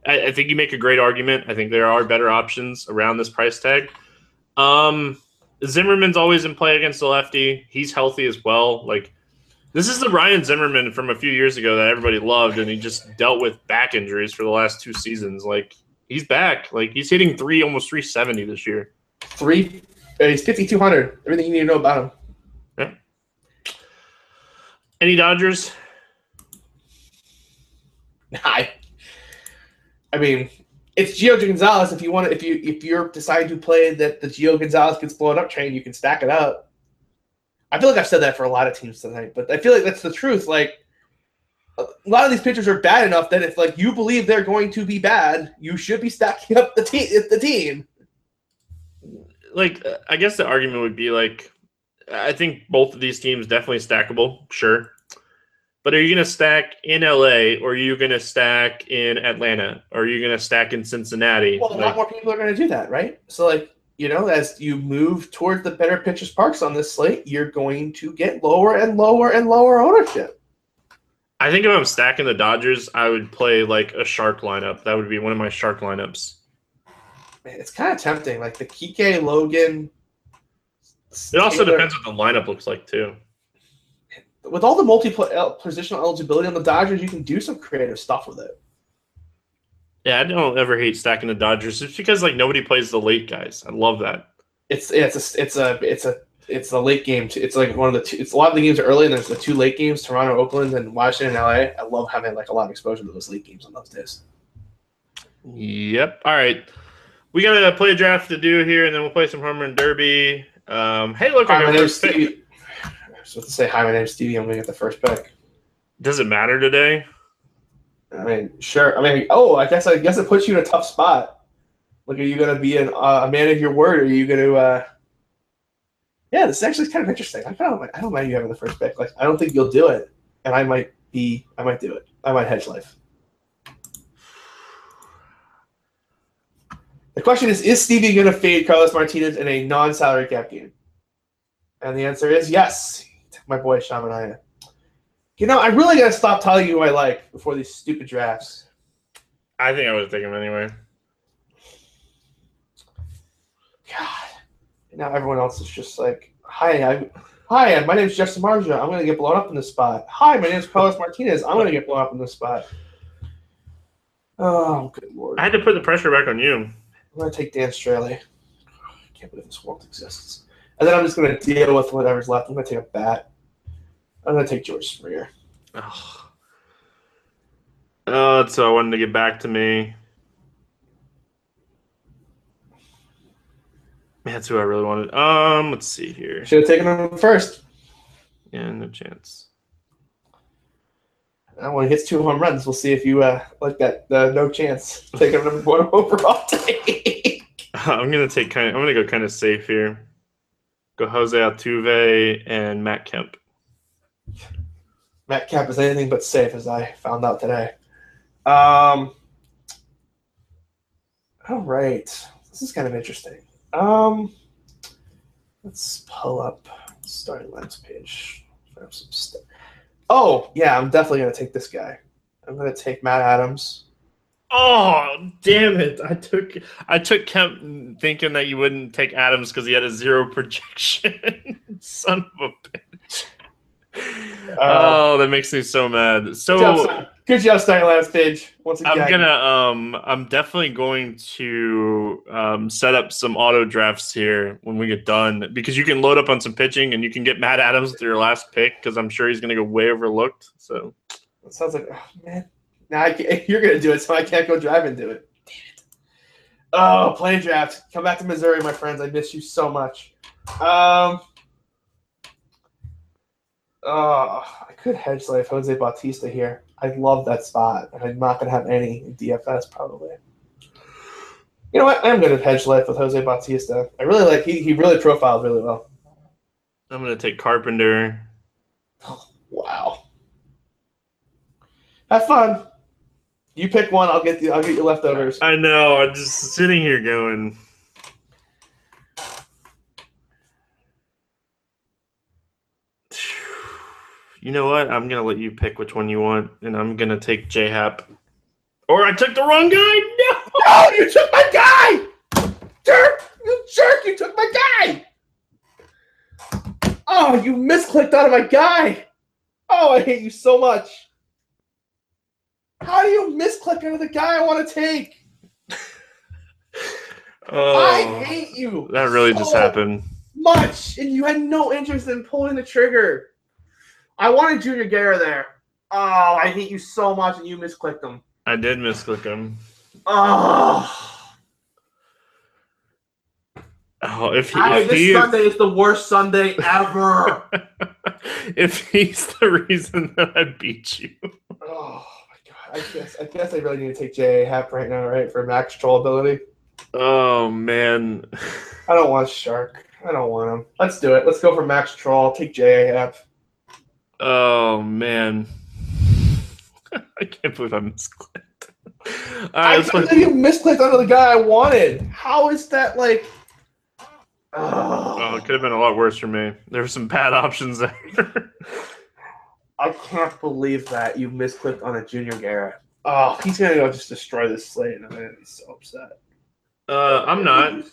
Speaker 1: I, I think you make a great argument. I think there are better options around this price tag. Um, Zimmerman's always in play against the lefty. He's healthy as well. Like this is the Ryan Zimmerman from a few years ago that everybody loved, and he just dealt with back injuries for the last two seasons. Like he's back. Like he's hitting three almost three seventy this year.
Speaker 2: Three, uh, he's fifty two hundred. Everything you need to know about him.
Speaker 1: Any Dodgers?
Speaker 2: I, I mean, it's Gio Gonzalez. If you want to, if you if you're deciding to play that the Gio Gonzalez gets blown up train, you can stack it up. I feel like I've said that for a lot of teams tonight, but I feel like that's the truth. Like a lot of these pitchers are bad enough that if like you believe they're going to be bad, you should be stacking up the team. The team.
Speaker 1: Like, I guess the argument would be like, I think both of these teams definitely stackable, sure. But are you going to stack in LA or are you going to stack in Atlanta or are you going to stack in Cincinnati?
Speaker 2: Well, a lot
Speaker 1: Like,
Speaker 2: more people are going to do that, right? So like you know, as you move towards the better pitchers parks on this slate, you're going to get lower and lower and lower ownership.
Speaker 1: I think if I'm stacking the Dodgers, I would play like a shark lineup. That would be one of my shark lineups.
Speaker 2: Man, it's kind of tempting. Like the Kike Logan.
Speaker 1: It also
Speaker 2: Taylor-
Speaker 1: depends what the lineup looks like too.
Speaker 2: With all the multi positional eligibility on the Dodgers, you can do some creative stuff with it.
Speaker 1: Yeah, I don't ever hate stacking the Dodgers. It's because like nobody plays the late guys. I love that.
Speaker 2: It's it's a it's a it's a it's the late game. It's like one of the two. It's a lot of the games are early, and there's the two late games: Toronto, Oakland, and Washington, LA. I love having like a lot of exposure to those late games on those days.
Speaker 1: Yep. All right. We got to play a draft to do here, and then we'll play some home run derby. Um, hey, look,
Speaker 2: Hi,
Speaker 1: our
Speaker 2: my name's
Speaker 1: first
Speaker 2: I to say hi. My name's Stevie. I'm gonna get the first pick.
Speaker 1: Does it matter today?
Speaker 2: I mean, sure. I mean, oh, I guess I guess it puts you in a tough spot. Like, are you gonna be an, uh, a man of your word? Or are you gonna? Uh... Yeah, this is actually kind of interesting. I don't, I don't mind you having the first pick. Like, I don't think you'll do it, and I might be. I might do it. I might hedge life. The question is: Is Stevie gonna fade Carlos Martinez in a non-salary cap game? And the answer is yes. My boy Sean Manaea. You know, I really gotta stop telling you who I like before these stupid drafts.
Speaker 1: I think I would take him anyway.
Speaker 2: God. Now everyone else is just like, hi, I, hi, my name's Justin Marja. I'm gonna get blown up in this spot. Hi, my name's Carlos Martinez. I'm gonna get blown up in this spot. Oh, good lord!
Speaker 1: I had to put the pressure back on you.
Speaker 2: I'm gonna take Dan Straily. I can't believe this world exists. And then I'm just gonna deal with whatever's left. I'm gonna take a bat. I'm gonna take George Springer.
Speaker 1: Oh, oh so I wanted to get back to me. That's who I really wanted. Um, let's see here.
Speaker 2: Should have taken him first.
Speaker 1: Yeah, no chance.
Speaker 2: And when he hits two home runs, we'll see if you uh, like that. Uh, no chance. Take him number one overall take.
Speaker 1: I'm gonna take kind. Of, I'm gonna go kind of safe here. Go Jose Altuve and Matt Kemp.
Speaker 2: Matt Kemp is anything but safe, as I found out today. Um. All right, this is kind of interesting. Um, let's pull up starting lens page. St- oh yeah, I'm definitely gonna take this guy. I'm gonna take Matt Adams.
Speaker 1: Oh damn it! I took I took Kemp thinking that you wouldn't take Adams because he had a zero projection. Son of a bitch. Oh, that makes me so mad.
Speaker 2: Good
Speaker 1: So
Speaker 2: job, good job starting lens page once again.
Speaker 1: I'm gonna um I'm definitely going to um set up some auto drafts here when we get done because you can load up on some pitching and you can get Matt Adams with your last pick because I'm sure he's gonna go way overlooked. So
Speaker 2: It sounds like, oh, man. Now I can't, you're going to do it, so I can't go drive and do it. Damn it. Oh, play draft. Come back to Missouri, my friends. I miss you so much. Um. Oh, I could hedge life Jose Bautista here. I love that spot, and I'm not going to have any DFS probably. You know what? I'm going to hedge life with Jose Bautista. I really like. He he really profiled really well.
Speaker 1: I'm gonna take Carpenter.
Speaker 2: Wow. Have fun. You pick one. I'll get the. I'll get your leftovers.
Speaker 1: I know. I'm just sitting here going. You know what? I'm gonna let you pick which one you want, and I'm gonna take J Hap. Or I took the wrong guy. No.
Speaker 2: No, you took my guy! Jerk! You jerk! You took my guy! Oh, you misclicked on my guy! Oh, I hate you so much. How do you misclick on the guy I want to take?
Speaker 1: Oh,
Speaker 2: I hate you.
Speaker 1: that really just happened.
Speaker 2: Much, and you had no interest in pulling the trigger. I wanted Junior Guerra there. Oh, I hate you so much, and you misclicked him.
Speaker 1: I did misclick him.
Speaker 2: Oh,
Speaker 1: Oh, if he,
Speaker 2: I-
Speaker 1: if,
Speaker 2: this
Speaker 1: he
Speaker 2: Sunday is the worst Sunday ever.
Speaker 1: if he's the reason that I beat you,
Speaker 2: Oh my god! I guess I guess I really need to take J.A. Happ right now, right, for max troll ability.
Speaker 1: oh man,
Speaker 2: I don't want Shark. I don't want him. Let's do it. Let's go for max troll. Take J.A. Happ.
Speaker 1: Oh man, I can't believe I misclicked. All right,
Speaker 2: I can't you misclicked onto the guy I wanted. How is that like?
Speaker 1: Oh,
Speaker 2: Oh,
Speaker 1: it could have been a lot worse for me. There were some bad options there.
Speaker 2: I can't believe that you misclicked on a Junior Guerra. Oh, he's gonna go just destroy this slate, and I'm gonna be so upset.
Speaker 1: Uh, I'm not.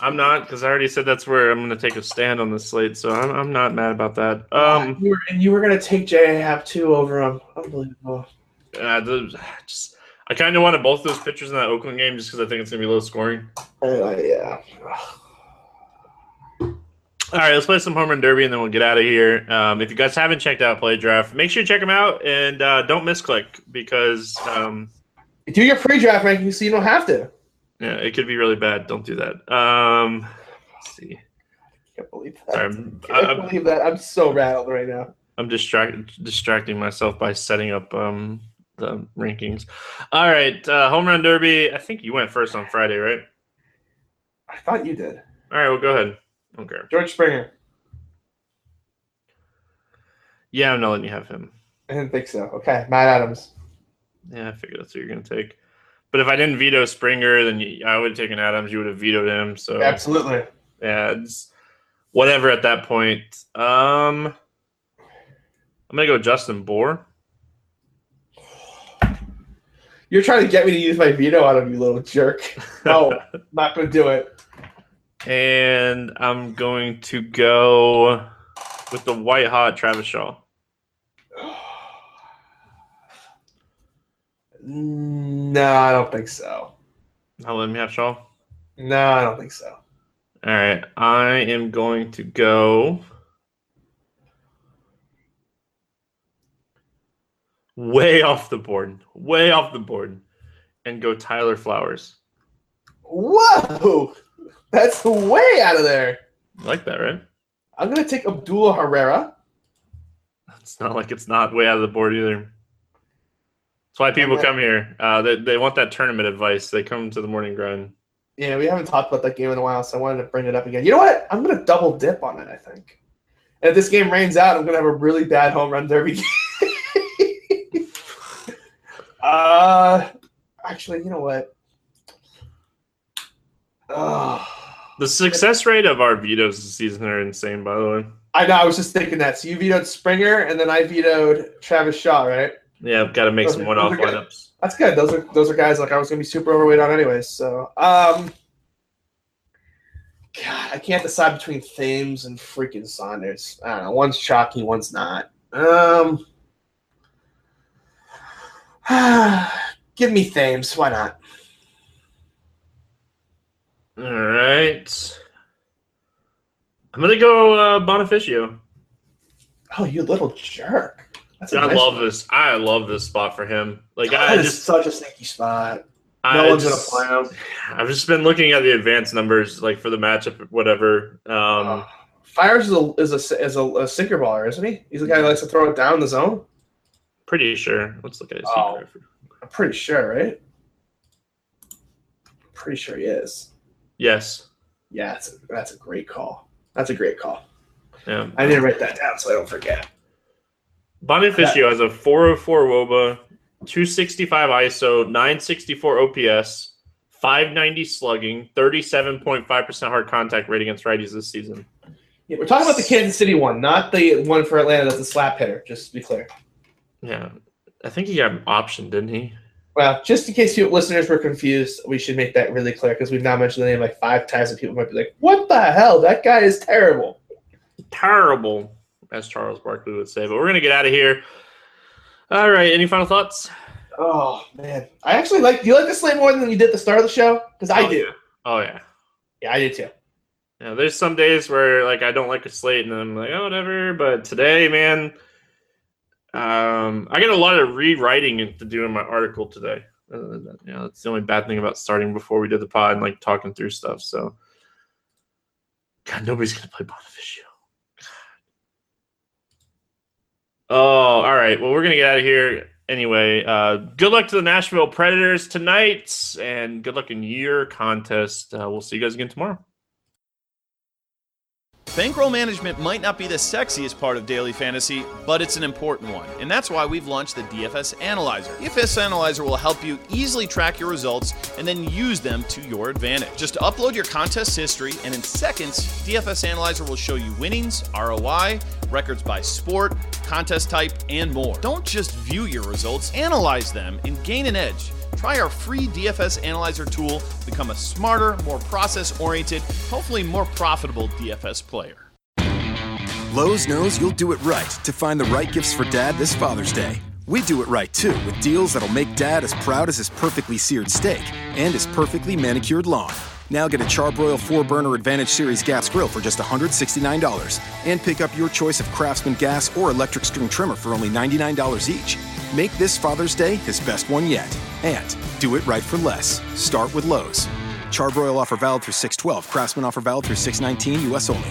Speaker 1: I'm not because I already said that's where I'm going to take a stand on the slate. So I'm, I'm not mad about that. Um,
Speaker 2: you were, and you were gonna take J.A. Happ too over him. Unbelievable.
Speaker 1: uh, the, just I kind of wanted both those pitchers in that Oakland game just because I think it's gonna be low scoring.
Speaker 2: Uh, yeah.
Speaker 1: All right, let's play some home run derby and then we'll get out of here. Um, if you guys haven't checked out Play Draft, make sure you check them out and uh, don't misclick because um,
Speaker 2: Do your pre-draft ranking so you don't have to.
Speaker 1: Yeah, it could be really bad. Don't do that. Um, let's see.
Speaker 2: I can't believe that.
Speaker 1: Sorry,
Speaker 2: I
Speaker 1: I'm,
Speaker 2: can't
Speaker 1: I'm,
Speaker 2: believe that. I'm so rattled right now.
Speaker 1: I'm distracted, distracting myself by setting up um, the rankings. All right, uh, home run derby. I think you went first on Friday, right?
Speaker 2: I thought you did.
Speaker 1: All right, well, go ahead. Okay.
Speaker 2: George Springer.
Speaker 1: Yeah, I'm not letting you have him.
Speaker 2: I didn't think so. Okay, Matt Adams.
Speaker 1: Yeah, I figured that's what you're gonna take. But if I didn't veto Springer, then you, I would have taken Adams. You would have vetoed him. So
Speaker 2: Absolutely.
Speaker 1: yeah, it's whatever at that point. Um, I'm gonna go Justin Bour.
Speaker 2: You're trying to get me to use my veto on him, you little jerk. No, not going to do it.
Speaker 1: And I'm going to go with the white hot Travis Shaw.
Speaker 2: No, I don't think so.
Speaker 1: Not me have Shaw.
Speaker 2: No, I don't think so.
Speaker 1: All right, I am going to go way off the board, way off the board, and go Tyler Flowers.
Speaker 2: Whoa! That's way out of there.
Speaker 1: You like that, right?
Speaker 2: I'm going to take Odubel Herrera.
Speaker 1: It's not like it's not way out of the board either. That's why people come here. Uh, they, they want that tournament advice. They come to the morning grind.
Speaker 2: Yeah, we haven't talked about that game in a while, so I wanted to bring it up again. You know what? I'm going to double dip on it, I think. And if this game rains out, I'm going to have a really bad home run derby game. uh, actually, you know what? Oh,
Speaker 1: The success rate of our vetoes this season are insane, by the way.
Speaker 2: I know. I was just thinking that. So you vetoed Springer, and then I vetoed Travis Shaw, right?
Speaker 1: Yeah, I've got to make
Speaker 2: Those
Speaker 1: some one-off lineups.
Speaker 2: That's good. Those are those are guys like I was gonna be super overweight on anyways. So um God, I can't decide between Thames and freaking Saunders. I don't know. One's chalky, one's not. Um give me Thames. Why not?
Speaker 1: All right. I'm gonna go uh, Bonifacio.
Speaker 2: Oh, you little jerk. A
Speaker 1: I
Speaker 2: nice
Speaker 1: love
Speaker 2: one.
Speaker 1: this. I love this spot for him. Like I
Speaker 2: That is
Speaker 1: just,
Speaker 2: such a sneaky spot. No
Speaker 1: I
Speaker 2: one's
Speaker 1: just,
Speaker 2: gonna play him.
Speaker 1: I've just been looking at the advanced numbers, like for the matchup, whatever. Um,
Speaker 2: Uh, Fiers is a is a is a, a sinker baller, isn't he? He's the guy who likes to throw it down the zone.
Speaker 1: pretty sure. Let's look at his
Speaker 2: Oh. I'm pretty sure, right? Pretty sure he is.
Speaker 1: Yes.
Speaker 2: Yeah, that's a, that's a great call. That's a great call.
Speaker 1: Yeah.
Speaker 2: I need to write that down so I don't forget.
Speaker 1: Bonifacio has a 404 WOBA, 265 ISO, 964 OPS, 590 slugging, 37.5% hard contact rate against righties this season.
Speaker 2: Yeah, we're talking about the Kansas City one, not the one for Atlanta that's a slap hitter, just to be clear.
Speaker 1: Yeah. I think he got an option, didn't he?
Speaker 2: Well, just in case you listeners were confused, we should make that really clear because we've now mentioned the name like five times and people might be like, what the hell? That guy is terrible.
Speaker 1: Terrible, as Charles Barkley would say. But we're going to get out of here. All right. Any final thoughts?
Speaker 2: Oh, man. I actually like, do you like the slate more than you did the start of the show? Because I
Speaker 1: Oh,
Speaker 2: do.
Speaker 1: yeah. Oh, yeah.
Speaker 2: Yeah, I do too.
Speaker 1: Yeah, there's some days where like I don't like a slate, and I'm like, oh, whatever. But today, man, um, I get a lot of rewriting to do in my article today. Uh, you know, that's the only bad thing about starting before we did the pod and like talking through stuff. So, God, nobody's gonna play Bonifacio. Oh, all right. Well, we're gonna get out of here anyway. Uh, good luck to the Nashville Predators tonight, and good luck in your contest. Uh, we'll see you guys again tomorrow.
Speaker 3: Bankroll management might not be the sexiest part of daily fantasy, but it's an important one. And that's why we've launched the DFS Analyzer. DFS Analyzer will help you easily track your results and then use them to your advantage. Just upload your contest history, and in seconds, DFS Analyzer will show you winnings, ROI, records by sport, contest type, and more. Don't just view your results, analyze them and gain an edge. Try our free DFS Analyzer tool, become a smarter, more process oriented, hopefully more profitable DFS player.
Speaker 4: Lowe's knows you'll do it right to find the right gifts for dad this Father's Day. We do it right too, with deals that'll make dad as proud as his perfectly seared steak and his perfectly manicured lawn. Now get a Charbroil 4 Burner Advantage Series gas grill for just $169 and pick up your choice of Craftsman gas or electric string trimmer for only $99 each. Make this Father's Day his best one yet. And do it right for less. Start with Lowe's. Charbroil offer valid through 612. Craftsman offer valid through 619 US only.